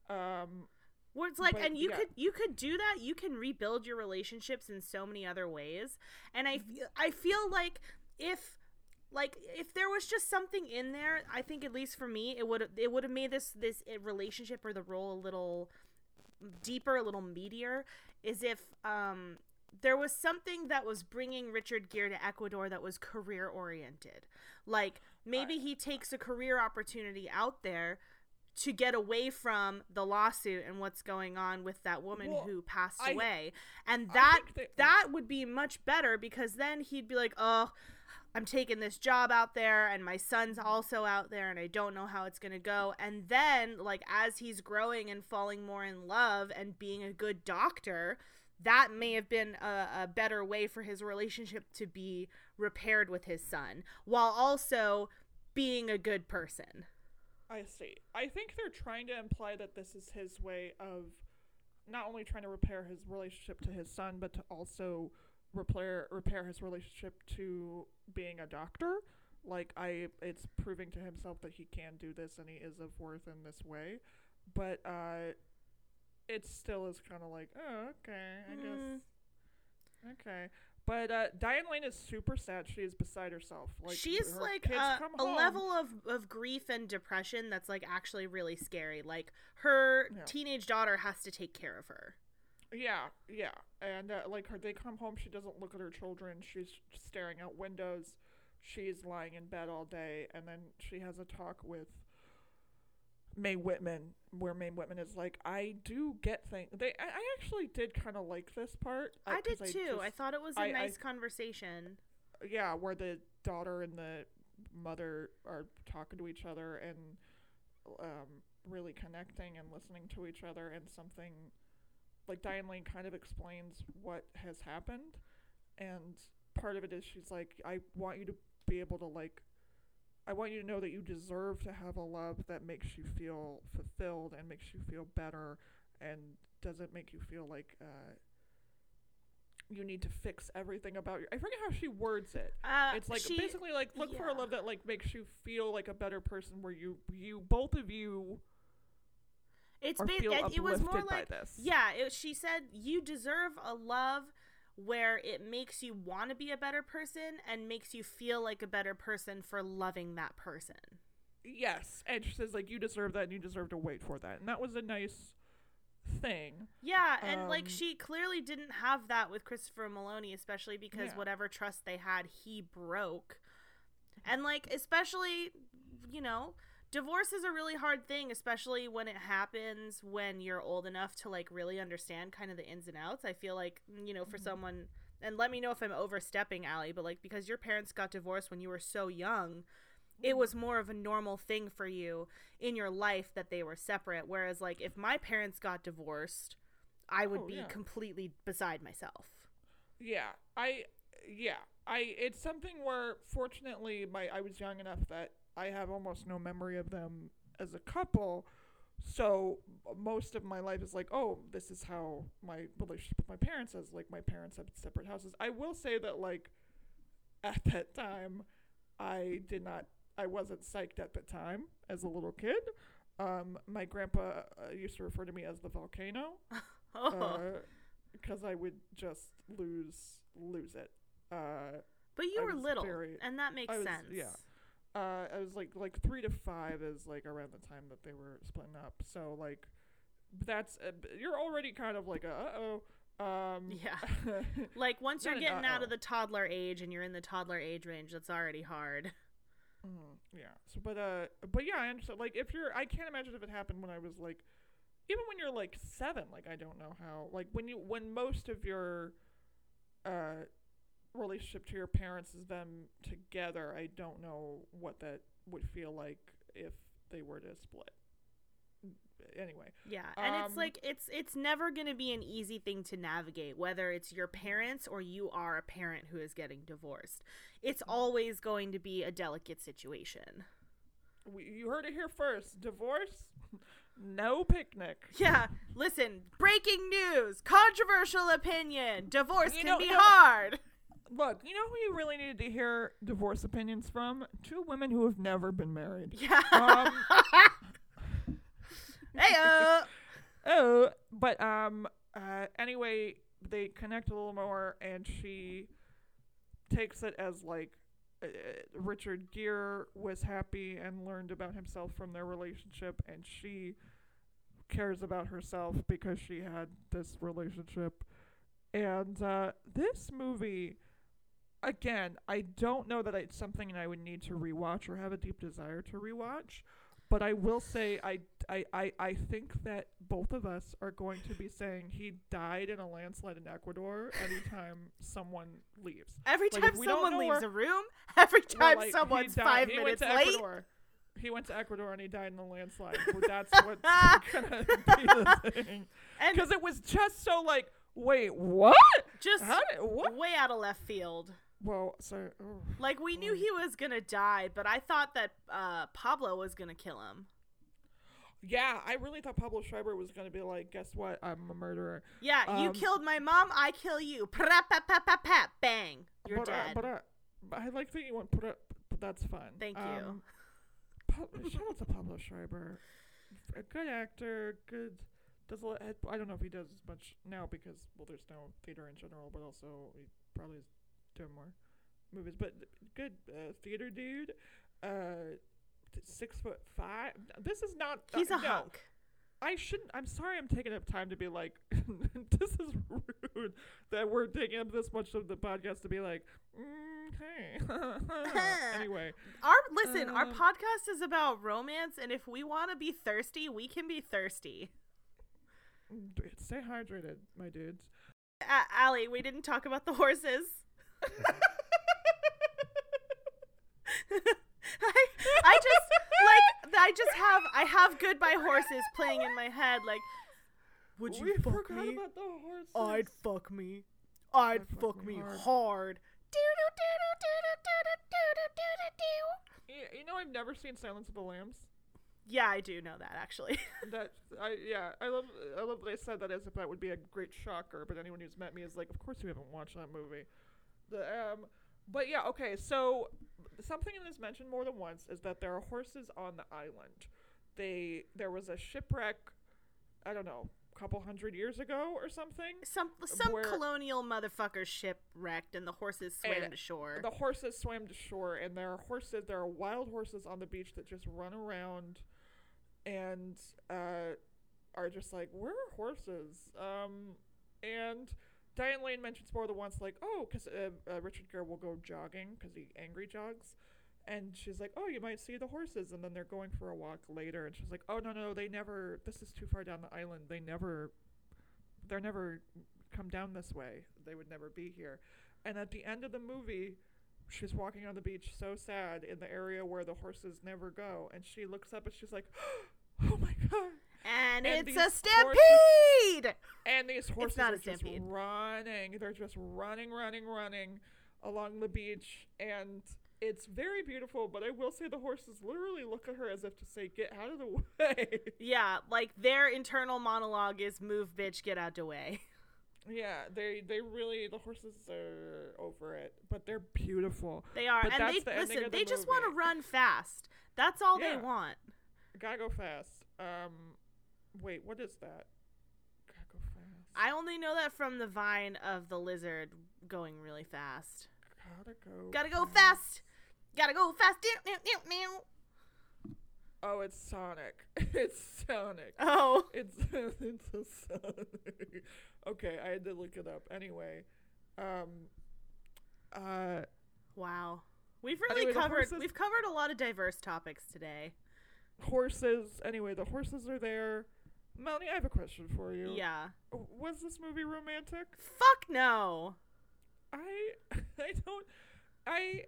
Um, Where it's like, But, and you yeah. could you could do that. You can rebuild your relationships in so many other ways. And I feel I feel like if like if there was just something in there, I think at least for me, it would it would have made this this uh, relationship or the role a little deeper, a little meatier. Is if um there was something that was bringing Richard Gere to Ecuador that was career oriented. Like maybe he takes a career opportunity out there to get away from the lawsuit and what's going on with that woman Well, who passed I- away. And that that- that would be much better because then he'd be like, "Oh, I'm taking this job out there and my son's also out there and I don't know how it's going to go." And then like as he's growing and falling more in love and being a good doctor, that may have been a, a better way for his relationship to be repaired with his son while also being a good person. I see. I think they're trying to imply that this is his way of not only trying to repair his relationship to his son, but to also repair repair his relationship to being a doctor. Like I, it's proving to himself that he can do this and he is of worth in this way. But uh, it still is kind of like, oh, okay, I Mm. guess, okay. But uh, Diane Lane is super sad. She is beside herself. Like she's her like a, a level of, of grief and depression that's like actually really scary like her Yeah. teenage daughter has to take care of her Yeah, yeah, and uh, like her, they come home. She doesn't look at her children. She's staring out windows. She's lying in bed all day, and then she has a talk with Mae Whitman, where Mae Whitman is like, "I do get things." They, I, I actually did kind of like this part. uh, i did too i just- thought it was a I- I- nice conversation yeah, where the daughter and the mother are talking to each other and um, really connecting and listening to each other, and something like Diane Lane kind of explains what has happened, and part of it is she's like, I want you to be able to like. I want you to know that you deserve to have a love that makes you feel fulfilled and makes you feel better and doesn't make you feel like uh, you need to fix everything about your. I forget how she words it. uh, It's like she- basically like look for a love that like makes you feel like a better person, where you you both of you it's ba- it, it was more like this. yeah it, she said you deserve a love where it makes you want to be a better person and makes you feel like a better person for loving that person. Yes, and she says like you deserve that and you deserve to wait for that, and that was a nice thing. Yeah, and like Um, she clearly didn't have that with Christopher Meloni, especially because Yeah. whatever trust they had, he broke. And like, especially, you know, divorce is a really hard thing, especially when it happens when you're old enough to like really understand kind of the ins and outs. I feel like, you know, for Mhm. someone, and let me know if I'm overstepping, Allie, but like because your parents got divorced when you were so young, Mm-hmm. it was more of a normal thing for you in your life that they were separate. Whereas, like, if my parents got divorced, I would Oh, be yeah. completely beside myself. Yeah, I yeah, I it's something where fortunately my I was young enough that I have almost no memory of them as a couple. So most of my life is like, oh, this is how my relationship with my parents is. Like my parents have separate houses. I will say that like at that time, I did not. I wasn't psyched at the time as a little kid. Um, my grandpa uh, used to refer to me as the volcano Oh, because I would just lose lose it. Uh, but you I were little, very- and that makes I was- sense. yeah. Uh, I was like like three to five is like around the time that they were splitting up. So like that's uh, you're already kind of like uh oh. Um, Yeah. Like once you're getting out of the toddler age and you're in the toddler age range, that's already hard. Mhm, yeah. So, but uh, but yeah, I understand. Like, if you're, I can't imagine if it happened when I was like, even when you're like seven. Like, I don't know how. Like, when you, when most of your, uh, relationship to your parents is them together. I don't know what that would feel like if they were to split. Anyway, Yeah, and it's Um, like it's it's never going to be an easy thing to navigate whether it's your parents or you are a parent who is getting divorced. It's always going to be a delicate situation. we, you heard it here first. Divorce, no picnic. Yeah, listen, breaking news, controversial opinion. Divorce You can know- be you know- hard. Look, you know who you really needed to hear divorce opinions from? Two women who have never been married. Yeah. Um, hey, oh, but um, uh, anyway, they connect a little more, and she takes it as like uh, Richard Gere was happy and learned about himself from their relationship, and she cares about herself because she had this relationship. And uh, this movie, again, I don't know that it's something I would need to rewatch or have a deep desire to rewatch. But I will say, I, I, I, I think that both of us are going to be saying he died in a landslide in Ecuador anytime someone leaves. every Like, time if we don't someone leaves where- a room, every Well, time like, he someone's died- five he minutes went to late. Ecuador. He went to Ecuador and he died in a landslide. Well, that's what's gonna be the thing. Because it was just so like, wait, what? just did what? way out of left field. Well, so oh. Like we knew Mm. he was gonna die, but I thought that uh, Pablo was gonna kill him. yeah, I really thought Pablo Schreiber was gonna be like, guess what? I'm a murderer. Yeah, you Um, killed my mom, I kill you. Pra-pa-pa-pa-pa, Bang, you're but, uh, dead. but, uh, but I like that you went put up. But that's fun. Thank you. Um, Pa- shout out to Pablo Schreiber, a good actor. Good. Does a lot, I don't know if he does as much now because well, there's no theater in general, but also he probably is doing more movies. But good uh, theater dude. Uh, six foot five. This is not. uh, He's a no. hunk. I shouldn't. I'm sorry. I'm taking up time to be like. this is rude that we're taking up this much of the podcast to be like. Mm, hey. anyway, Our listen, our Um, podcast is about romance, and if we want to be thirsty, we can be thirsty. stay hydrated, my dudes. Uh, Allie, we didn't talk about the horses. I, I just like I just have I have goodbye horses playing in my head like would you we fuck me? I'd fuck me. I'd, I'd fuck, fuck, me hard. hard. You know I've never seen Silence of the Lambs. Yeah, I do know that actually. that I yeah, I love I love that I said that as if that would be a great shocker, but anyone who's met me is like, of course you haven't watched that movie. The um, but yeah, okay. So something that is mentioned more than once is that there are horses on the island. They there was a shipwreck. I don't know. couple hundred years ago or something. Some some Where- colonial motherfucker shipwrecked and the horses swam to shore. The horses swam to shore, and there are horses. There are wild horses on the beach that just run around, and uh, are just like, "Where are horses?" Um, and Diane Lane mentions more than once, like, "Oh, because uh, uh, Richard Gere will go jogging because he angry jogs." And she's like, "Oh, you might see the horses," and then they're going for a walk later, and she's like, "Oh no, no, they never. This is too far down the island. They never. They're never come down this way. They would never be here." And at the end of the movie, she's walking on the beach so sad in the area where the horses never go, and she looks up and she's like, "Oh my god!" And, and it's a stampede. And these horses not a are just running. They're just running, running, running along the beach, and it's very beautiful. But I will say the horses literally look at her as if to say, "Get out of the way." Yeah, like their internal monologue is "Move, bitch, get out the way." yeah, they they really the horses are over it, but they're beautiful. They are, But and they the listen. the They just want to run fast. That's all Yeah. they want. Gotta go fast. Um, wait, what is that? Gotta go fast. I only know that from the vine of the lizard going really fast. gotta go. Gotta go fast. Gotta go fast. Meow, meow, meow, meow. Oh, it's Sonic. it's Sonic. Oh, It's it's a Sonic. okay, I had to look it up anyway. Um. Uh. wow. We've really Anyway, covered. horses- We've covered a lot of diverse topics today. Horses. Anyway, the horses are there. Melanie, I have a question for you. Yeah. Was this movie romantic? Fuck no. I I don't I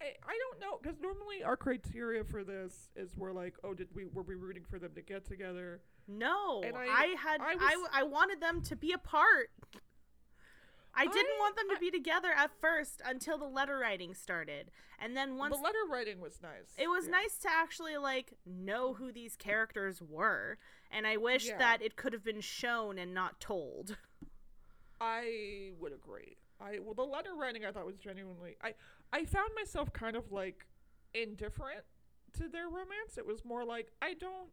I, I don't know because normally our criteria for this is we're like oh did we were we rooting for them to get together No, And I, I- had I I, was- w- I wanted them to be apart. I didn't I- want them to be together at first until the letter writing started, and then once the letter writing was nice it was yeah. nice to actually like know who these characters were, and I wish Yeah. that it could have been shown and not told. I would agree I well the letter writing I thought was genuinely I I found myself kind of like indifferent to their romance it was more like I don't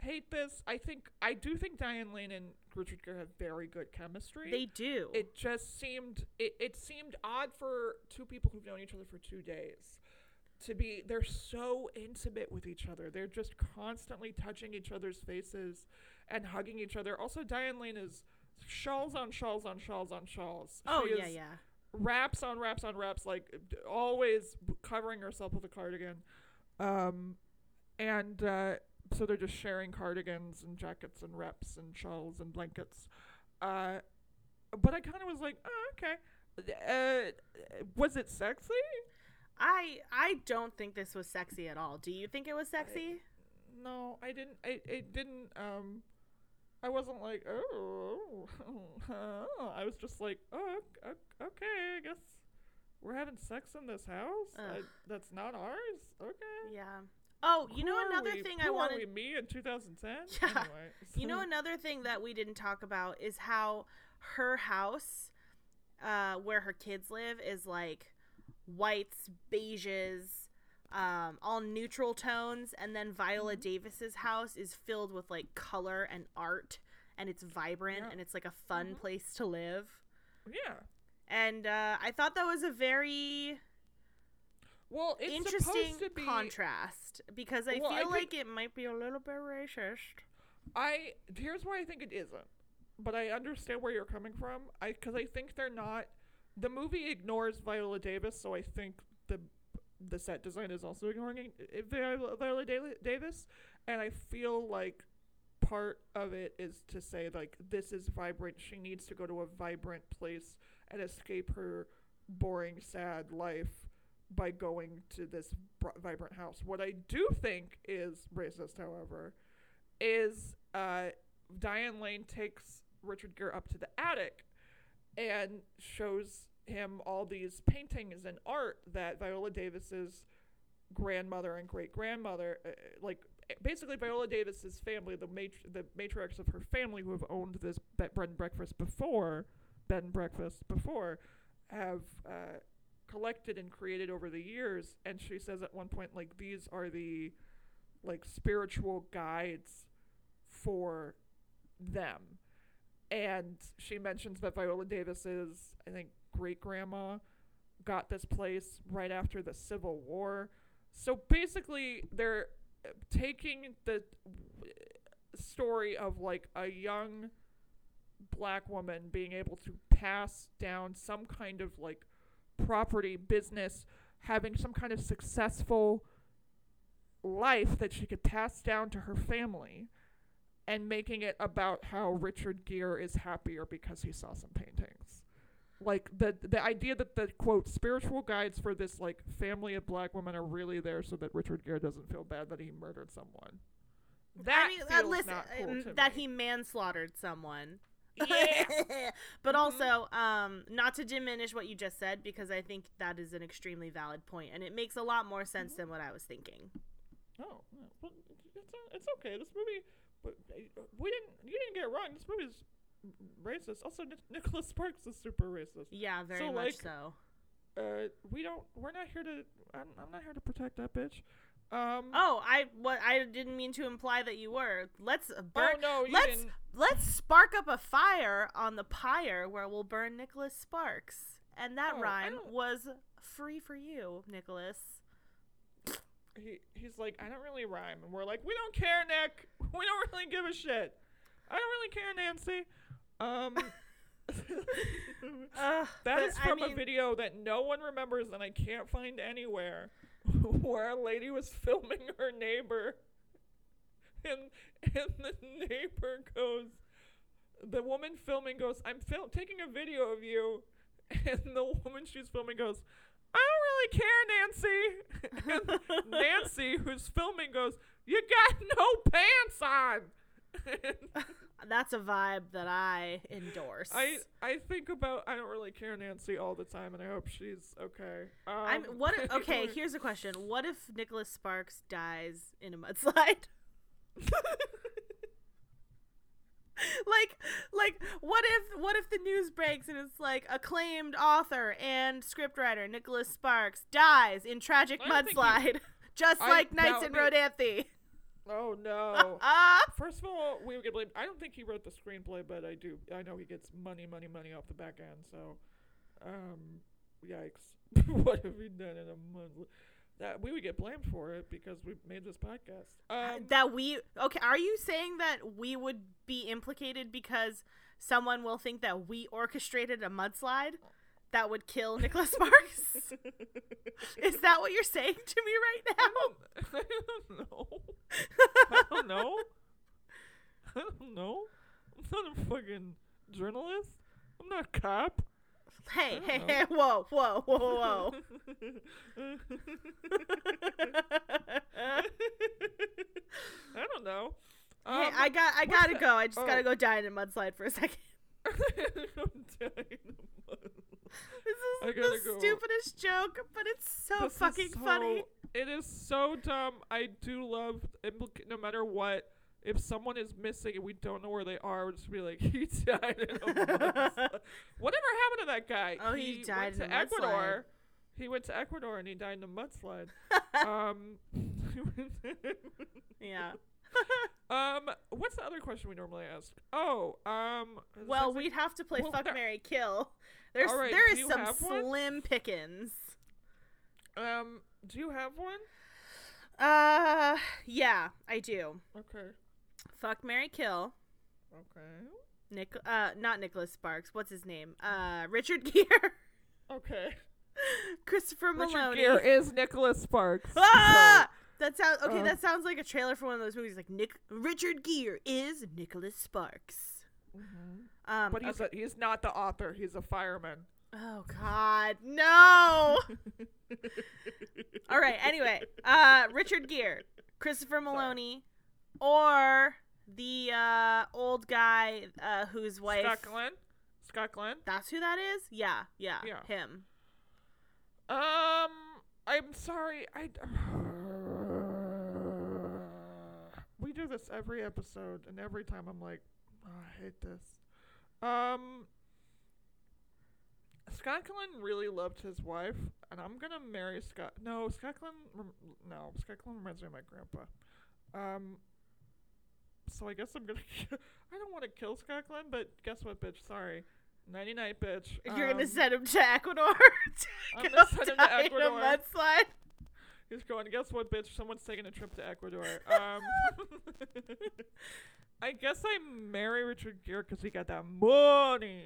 hate this I think I do think Diane Lane and Richard Gere have very good chemistry They do. it just seemed it, it seemed odd for two people who've known each other for two days to be they're so intimate with each other. They're just constantly touching each other's faces and hugging each other. Also diane lane is shawls on shawls on shawls on shawls. Oh She yeah, yeah. wraps on wraps on wraps like d- always b- covering herself with a cardigan. Um and uh so they're just sharing cardigans and jackets and wraps and shawls and blankets. Uh but i kind of was like oh, okay. Uh was it sexy I I don't think this was sexy at all. Do you think it was sexy? no i didn't i it didn't um i wasn't like oh i was just like oh ok- ok- okay i guess we're having sex in this house I, that's not ours okay yeah. Oh, you Who know another we? thing I are wanted we, me in 2010 Yeah. anyway You know another thing that we didn't talk about is how her house, uh, where her kids live, is like whites, beiges, um, all neutral tones, and then Viola Mm-hmm. Davis's house is filled with like color and art, and it's vibrant Yeah. and it's like a fun Mhm. place to live. yeah And uh, I thought that was a very well it's interesting supposed to be contrast because I Well, I feel think- like it might be a little bit racist. I here's why I think it isn't, but I understand where you're coming from. I because I think they're not. The movie ignores Viola Davis, so I think the the set design is also ignoring Viola, Viola Davis, and I feel like part of it is to say like this is vibrant. She needs to go to a vibrant place and escape her boring, sad life by going to this br- vibrant house. What I do think is racist, however, is uh, Diane Lane takes Richard Gere up to the attic and shows him all these paintings and art that Viola Davis's grandmother and great grandmother, uh, like basically Viola Davis's family, the matri- the matriarchs of her family who have owned this be- bed and breakfast before, bed and breakfast before, have uh, collected and created over the years. And she says at one point, like these are the like spiritual guides for them and she mentions that Viola Davis's, I think, great grandma got this place right after the Civil War. So basically, they're uh, taking the uh, story of like a young black woman being able to pass down some kind of like property business, having some kind of successful life that she could pass down to her family and making it about how Richard Gere is happier because he saw some paintings. Like the the idea that the quote spiritual guides for this like family of black women are really there so that Richard Gere doesn't feel bad that he murdered someone. That I mean, feels uh, listen, not cool um, to that me. he manslaughtered someone. Yeah. but Mhm. also, um, not to diminish what you just said, because I think that is an extremely valid point, and it makes a lot more sense Mm-hmm. than what I was thinking. Oh, well, it's uh, it's okay. This movie, but uh, we didn't. You didn't get it wrong. This movie's racist. Also, Nic- Nicholas Sparks is super racist. Yeah, very So, much like, so. Uh, we don't. We're not here to. I'm, I'm not here to protect that bitch. Um. Oh, I what I didn't mean to imply that you were. Let's uh, burn. oh no, let's didn't. let's spark up a fire on the pyre where we'll burn Nicholas Sparks, and that Oh, rhyme was free for you, Nicholas. He he's like, I don't really rhyme, and we're like, we don't care, Nick. We don't really give a shit. I don't really care, Nancy. Um. Ugh, That is I from a video that no one remembers and I can't find anywhere where a lady was filming her neighbor and and the neighbor goes the woman filming goes, I'm taking a video of you and the woman she's filming goes, I don't really care, Nancy. and Nancy, who's filming, goes, You got no pants on. That's a vibe that I endorse. I I think about I don't really care Nancy all the time, and I hope she's okay. Um, I'm what? if- Okay, here's a question: What if Nicholas Sparks dies in a mudslide? like, like, what if, what if the news breaks and it's like acclaimed author and scriptwriter Nicholas Sparks dies in tragic I don't he- mudslide, just I- like Nights in Rodanthe? oh no. First of all, we would get blamed. I don't think he wrote the screenplay, but I do. I know he gets money, money, money off the back end. So, um, yikes! what have we done in a month? That we would get blamed for it because we made this podcast. Um, that we okay? Are you saying that we would be implicated because someone will think that we orchestrated a mudslide that would kill Nicholas Sparks? Is that what you're saying to me right now? I don't know. I don't know. I don't know. I'm not a fucking journalist. I'm not a cop. Hey, hey, hey, whoa, whoa, whoa, whoa. I don't know. hey, Um, I got I gotta that? go. I just Oh. gotta go die in a mudslide for a second. I'm dying of This is the go. stupidest joke, but it's so This is fucking funny. It is so dumb. I do love implica- no matter what. If someone is missing and we don't know where they are, we'll just be like, he died in a mudslide. Whatever happened to that guy? Oh, he died went in Ecuador. He went to Ecuador and he died in a mudslide. um, Yeah. um, what's the other question we normally ask? Oh, um, Well, we'd have to play Well, Fuck there- Mary Kill. There's right, there is some have one? slim pickings. um, do you have one? Uh, yeah, I do. Okay. Fuck Mary Kill. Okay. Nick, uh, not Nicholas Sparks. What's his name? Uh, Richard Gere, Okay. Christopher Richard Meloni. Gere is Nicholas Sparks. Ah! That sounds okay. Uh. that sounds like a trailer for one of those movies. Like Nick Richard Gere is Nicholas Sparks. Mhm. Um, But he's okay. a, he's not the author. He's a fireman. oh God, no! All right. Anyway, uh, Richard Gere, Christopher Meloni, or the uh, old guy uh, whose wife. Scott Glenn. Scott Glenn. That's who that is. Yeah, yeah, Yeah. him. Um, I'm sorry. I. we do this every episode, and every time I'm like, oh, I hate this. Um, Scott Glenn really loved his wife, and I'm gonna marry Scott. No, Scott Glenn. Rem- no, Scott Glenn reminds me of my grandpa. Um, so I guess I'm gonna. I don't want to kill Scott Glenn, but guess what, bitch? Sorry, nighty night, bitch. You're gonna Um, send him to Ecuador. I'm gonna send him to die in a Ecuador. mudslide. He's going. Guess what, bitch? Someone's taking a trip to Ecuador. Um, I guess I marry Richard Gere because he got that money.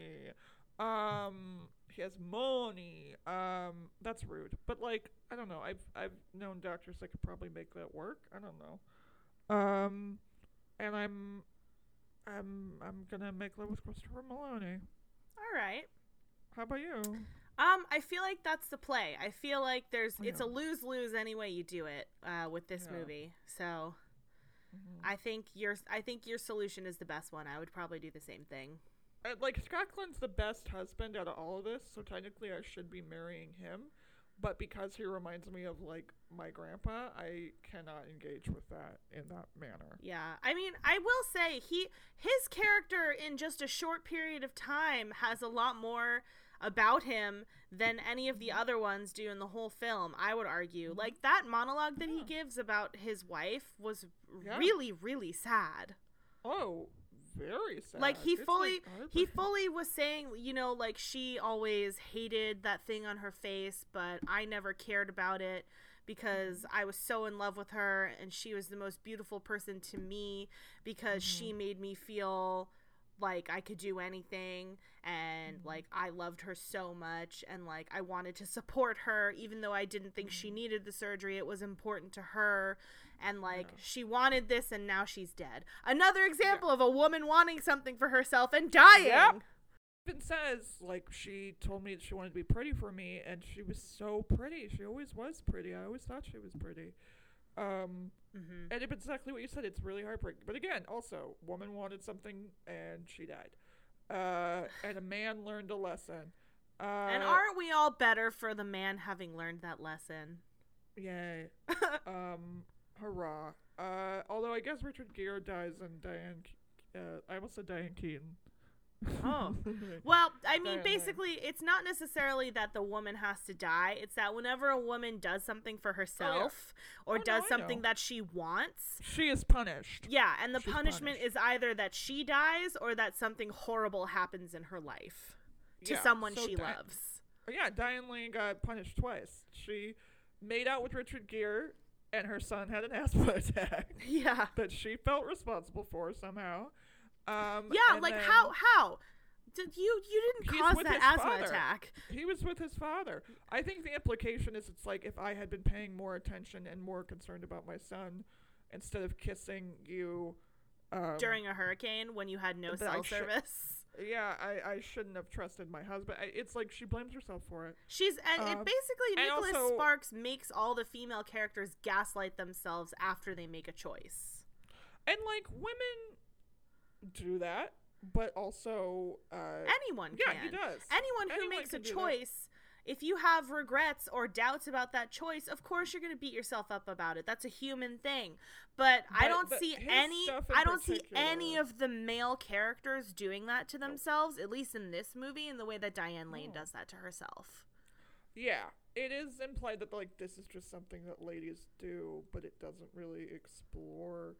Um, he has money. Um, that's rude, but like I don't know. I've I've known doctors that could probably make that work. I don't know. Um, and I'm I'm I'm gonna make love with Christopher Meloni. All right. How about you? Um, I feel like that's the play. I feel like there's it's a lose lose any way you do it uh, with this Yeah. movie. So Mhm. I think your I think your solution is the best one. I would probably do the same thing. Uh, like Scott Glenn's the best husband out of all of this, so technically I should be marrying him. But because he reminds me of like my grandpa, I cannot engage with that in that manner. Yeah. I mean, I will say he his character in just a short period of time has a lot more about him than any of the other ones do in the whole film, I would argue. Mm-hmm. Like that monologue that he gives about his wife was Yeah. really really sad. Oh, very sad. like he It's, fully he fully was saying you know like she always hated that thing on her face but i never cared about it because i was so in love with her and she was the most beautiful person to me because she mm-hmm. made me feel like i could do anything and mm-hmm. like i loved her so much and like i wanted to support her even though i didn't think she mm-hmm. needed the surgery it was important to her and like Yeah. she wanted this and now she's dead. Another example of a woman wanting something for herself and dying. Yep. even says like she told me that she wanted to be pretty for me and she was so pretty. She always was pretty. I always thought she was pretty. Um hmm and it's exactly what you said. It's really heartbreaking but again also woman wanted something and she died. Uh and a man learned a lesson. Uh and aren't we all better for the man having learned that lesson? Yay um hurrah uh although i guess richard gere dies and diane Ke- uh i almost said diane keaton Oh. Well, I mean, basically, it's not necessarily that the woman has to die. It's that whenever a woman does something for herself or Oh, does I something that she wants, she is punished yeah, and the She's punishment punished. is either that she dies or that something horrible happens in her life to Yeah, someone so she Di- loves. yeah diane lane got punished twice she made out with richard gere and her son had an asthma attack Yeah. that she felt responsible for somehow um Yeah, like how how did you you didn't cause that asthma father. attack? He was with his father. I think the implication is it's like if I had been paying more attention and more concerned about my son instead of kissing you um, During a hurricane when you had no cell should- service. Yeah, I, I shouldn't have trusted my husband. I, it's like she blames herself for it. She's and it Um, basically Nicholas also- Sparks makes all the female characters gaslight themselves after they make a choice. And like women do that, but also uh, Anyone yeah, can. he does. Anyone who Anyone makes a choice, if you have regrets or doubts about that choice, of course you're going to beat yourself up about it. That's a human thing. But, I don't but see any I don't see any of the male characters doing that to themselves, at least in this movie in the way that Diane Lane No. does that to herself. Yeah, it is implied that like this is just something that ladies do, but it doesn't really explore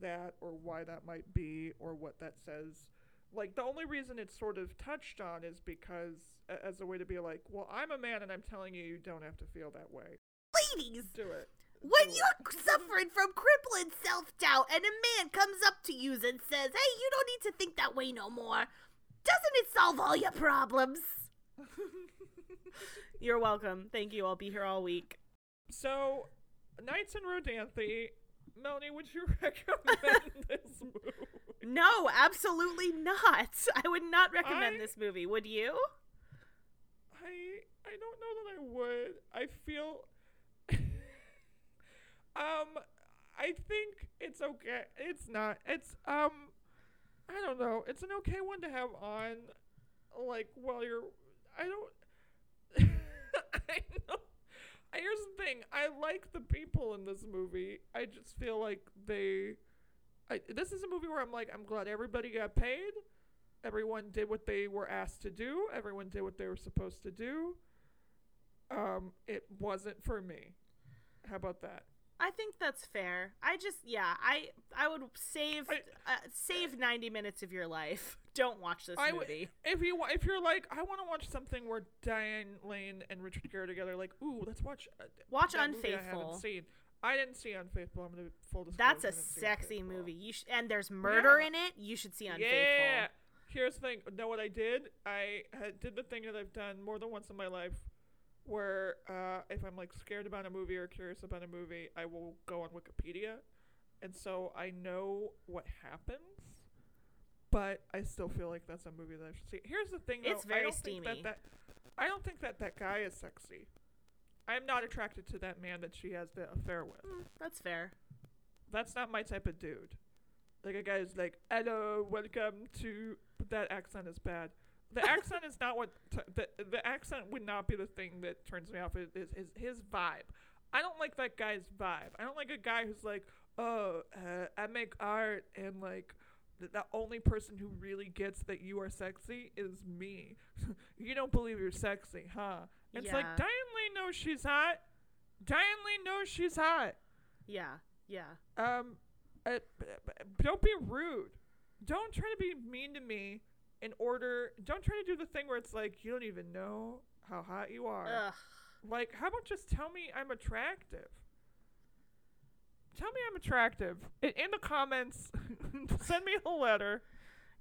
that or why that might be or what that says. Like the only reason it's sort of touched on is because as a way to be like, well, I'm a man and I'm telling you you don't have to feel that way. Ladies, Do it. when Do you're suffering from crippling self doubt and a man comes up to you and says, Hey, you don't need to think that way no more, doesn't it solve all your problems? You're welcome. Thank you. I'll be here all week. So, Nights and Rodanthe, Melanie, would you recommend this movie? No, absolutely not. I would not recommend I- this movie. Would you? I I don't know that I would. I feel um I think it's okay. It's not. It's um I don't know. It's an okay one to have on like while you're I don't I know Here's the thing. I like the people in this movie. I just feel like they I, this is a movie where I'm like I'm glad everybody got paid. Everyone did what they were asked to do. Everyone did what they were supposed to do. Um, it wasn't for me. How about that? I think that's fair. I just yeah, I I would save I- uh, save 90 minutes of your life. Don't watch this I movie. If you if you're like, I want to watch something where Diane Lane and Richard Gere are together, like, ooh, let's watch. Uh, Watch movie I haven't seen. I didn't see Unfaithful. I'm gonna full disclosure. That's a sexy movie. You sh- and there's murder Yeah. in it. You should see Unfaithful. Yeah. Here's the thing. Know what I did? I had, did the thing that I've done more than once in my life, where uh, if I'm like scared about a movie or curious about a movie, I will go on Wikipedia, and so I know what happens. But I still feel like that's a movie that I should see. Here's the thing, though. It's very I don't think steamy. that, that I don't think that that guy is sexy. I'm not attracted to that man that she has the affair with. Mm, that's fair. That's not my type of dude. Like a guy who's like, "Hello, welcome to." But that accent is bad. The accent is not what t- the the accent would not be the thing that turns me off. Is is his, his vibe. I don't like that guy's vibe. I don't like a guy who's like, "Oh, uh, I make art and like." The, the only person who really gets that you are sexy is me. you don't believe you're sexy, huh? It's like Yeah. Diane Lane knows she's hot. Diane Lane knows she's hot. Yeah. Yeah. Um, uh, don't be rude. Don't try to be mean to me in order. Don't try to do the thing where it's like you don't even know how hot you are. Ugh. Like, how about just tell me I'm attractive? Tell me I'm attractive in, in the comments. send me a letter.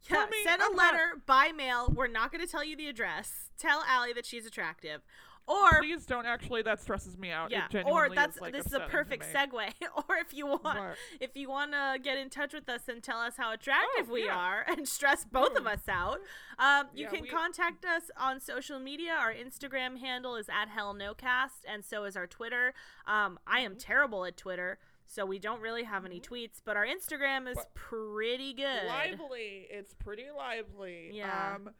Yeah, me send a I'm hot. letter by mail. We're not going to tell you the address. Tell Allie that she's attractive. Or Please don't. Actually, that stresses me out. yeah, It or that's is, like, this is a perfect segue. or if you want But- if you want to get in touch with us and tell us how attractive Oh, we yeah. are and stress both of us out, um, you Yeah, can we- contact us on social media. Our Instagram handle is at hellnocast, and so is our Twitter. Um, I am terrible at Twitter, so we don't really have any tweets, but our Instagram is But- pretty good. lively. It's pretty lively. Yeah. Um,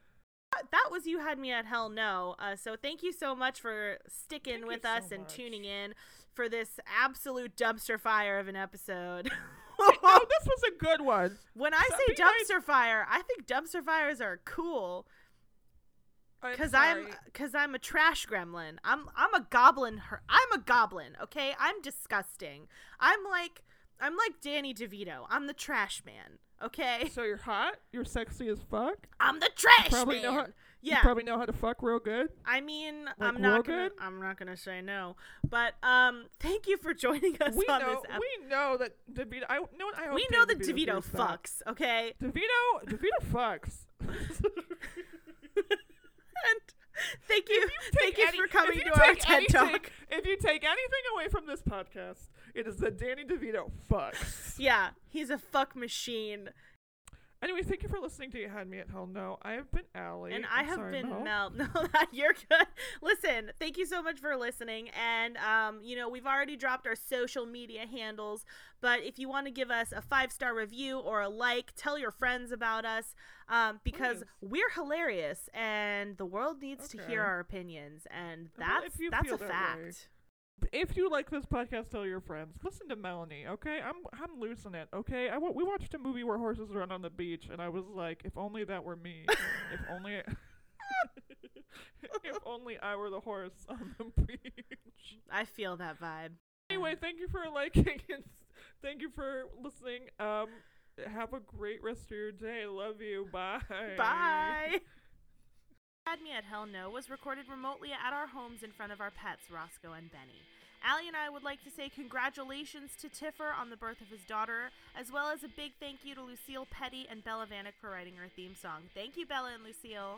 that was you had me at hell no. Uh, so thank you so much for sticking Thank with so us and much. tuning in for this absolute dumpster fire of an episode. no, this was a good one. when I So say dumpster fire, I think dumpster fires are cool I'm because I'm because I'm a trash gremlin. I'm I'm a goblin. Her- I'm a goblin. Okay, I'm disgusting. I'm like I'm like Danny DeVito. I'm the trash man. Okay, So you're hot. You're sexy as fuck. I'm the trash probably man. know how- yeah, You probably know how to fuck real good. I mean, Like, I'm not gonna. good? I'm not gonna say no, but um, thank you for joining us We on know. this. Ep- we know that DeVito. I know. I hope we know that DeVito that. fucks. Okay, DeVito. DeVito fucks. and thank you, thank Take you any- for coming you to our TED anything- talk. If you take anything away from this podcast, it is that Danny DeVito fucks. Yeah, he's a fuck machine, Anyway, thank you for listening to You Had Me at Hell No. I have been Allie. and I I'm have sorry, been Mel. Mel. No, that you're good. Listen, thank you so much for listening, and um, you know we've already dropped our social media handles, but if you want to give us a five star review or a like, tell your friends about us, um, because Please. we're hilarious, and the world needs to hear our opinions, and Well, that's you that's a that fact. way. If you like this podcast, tell your friends. Listen to Melanie, okay? I'm I'm losing it, okay? I we watched a movie where horses run on the beach, and I was like, if only that were me. if only. if only I were the horse on the beach. I feel that vibe. Anyway, thank you for liking and thank you for listening. Um, have a great rest of your day. Love you. Bye. Bye. Had Me at Hell No was recorded remotely at our homes in front of our pets, Roscoe and Benny. Allie and I would like to say congratulations to Tiffer on the birth of his daughter, as well as a big thank you to Lucille Petty and Bella Vanek for writing our theme song. Thank you, Bella and Lucille.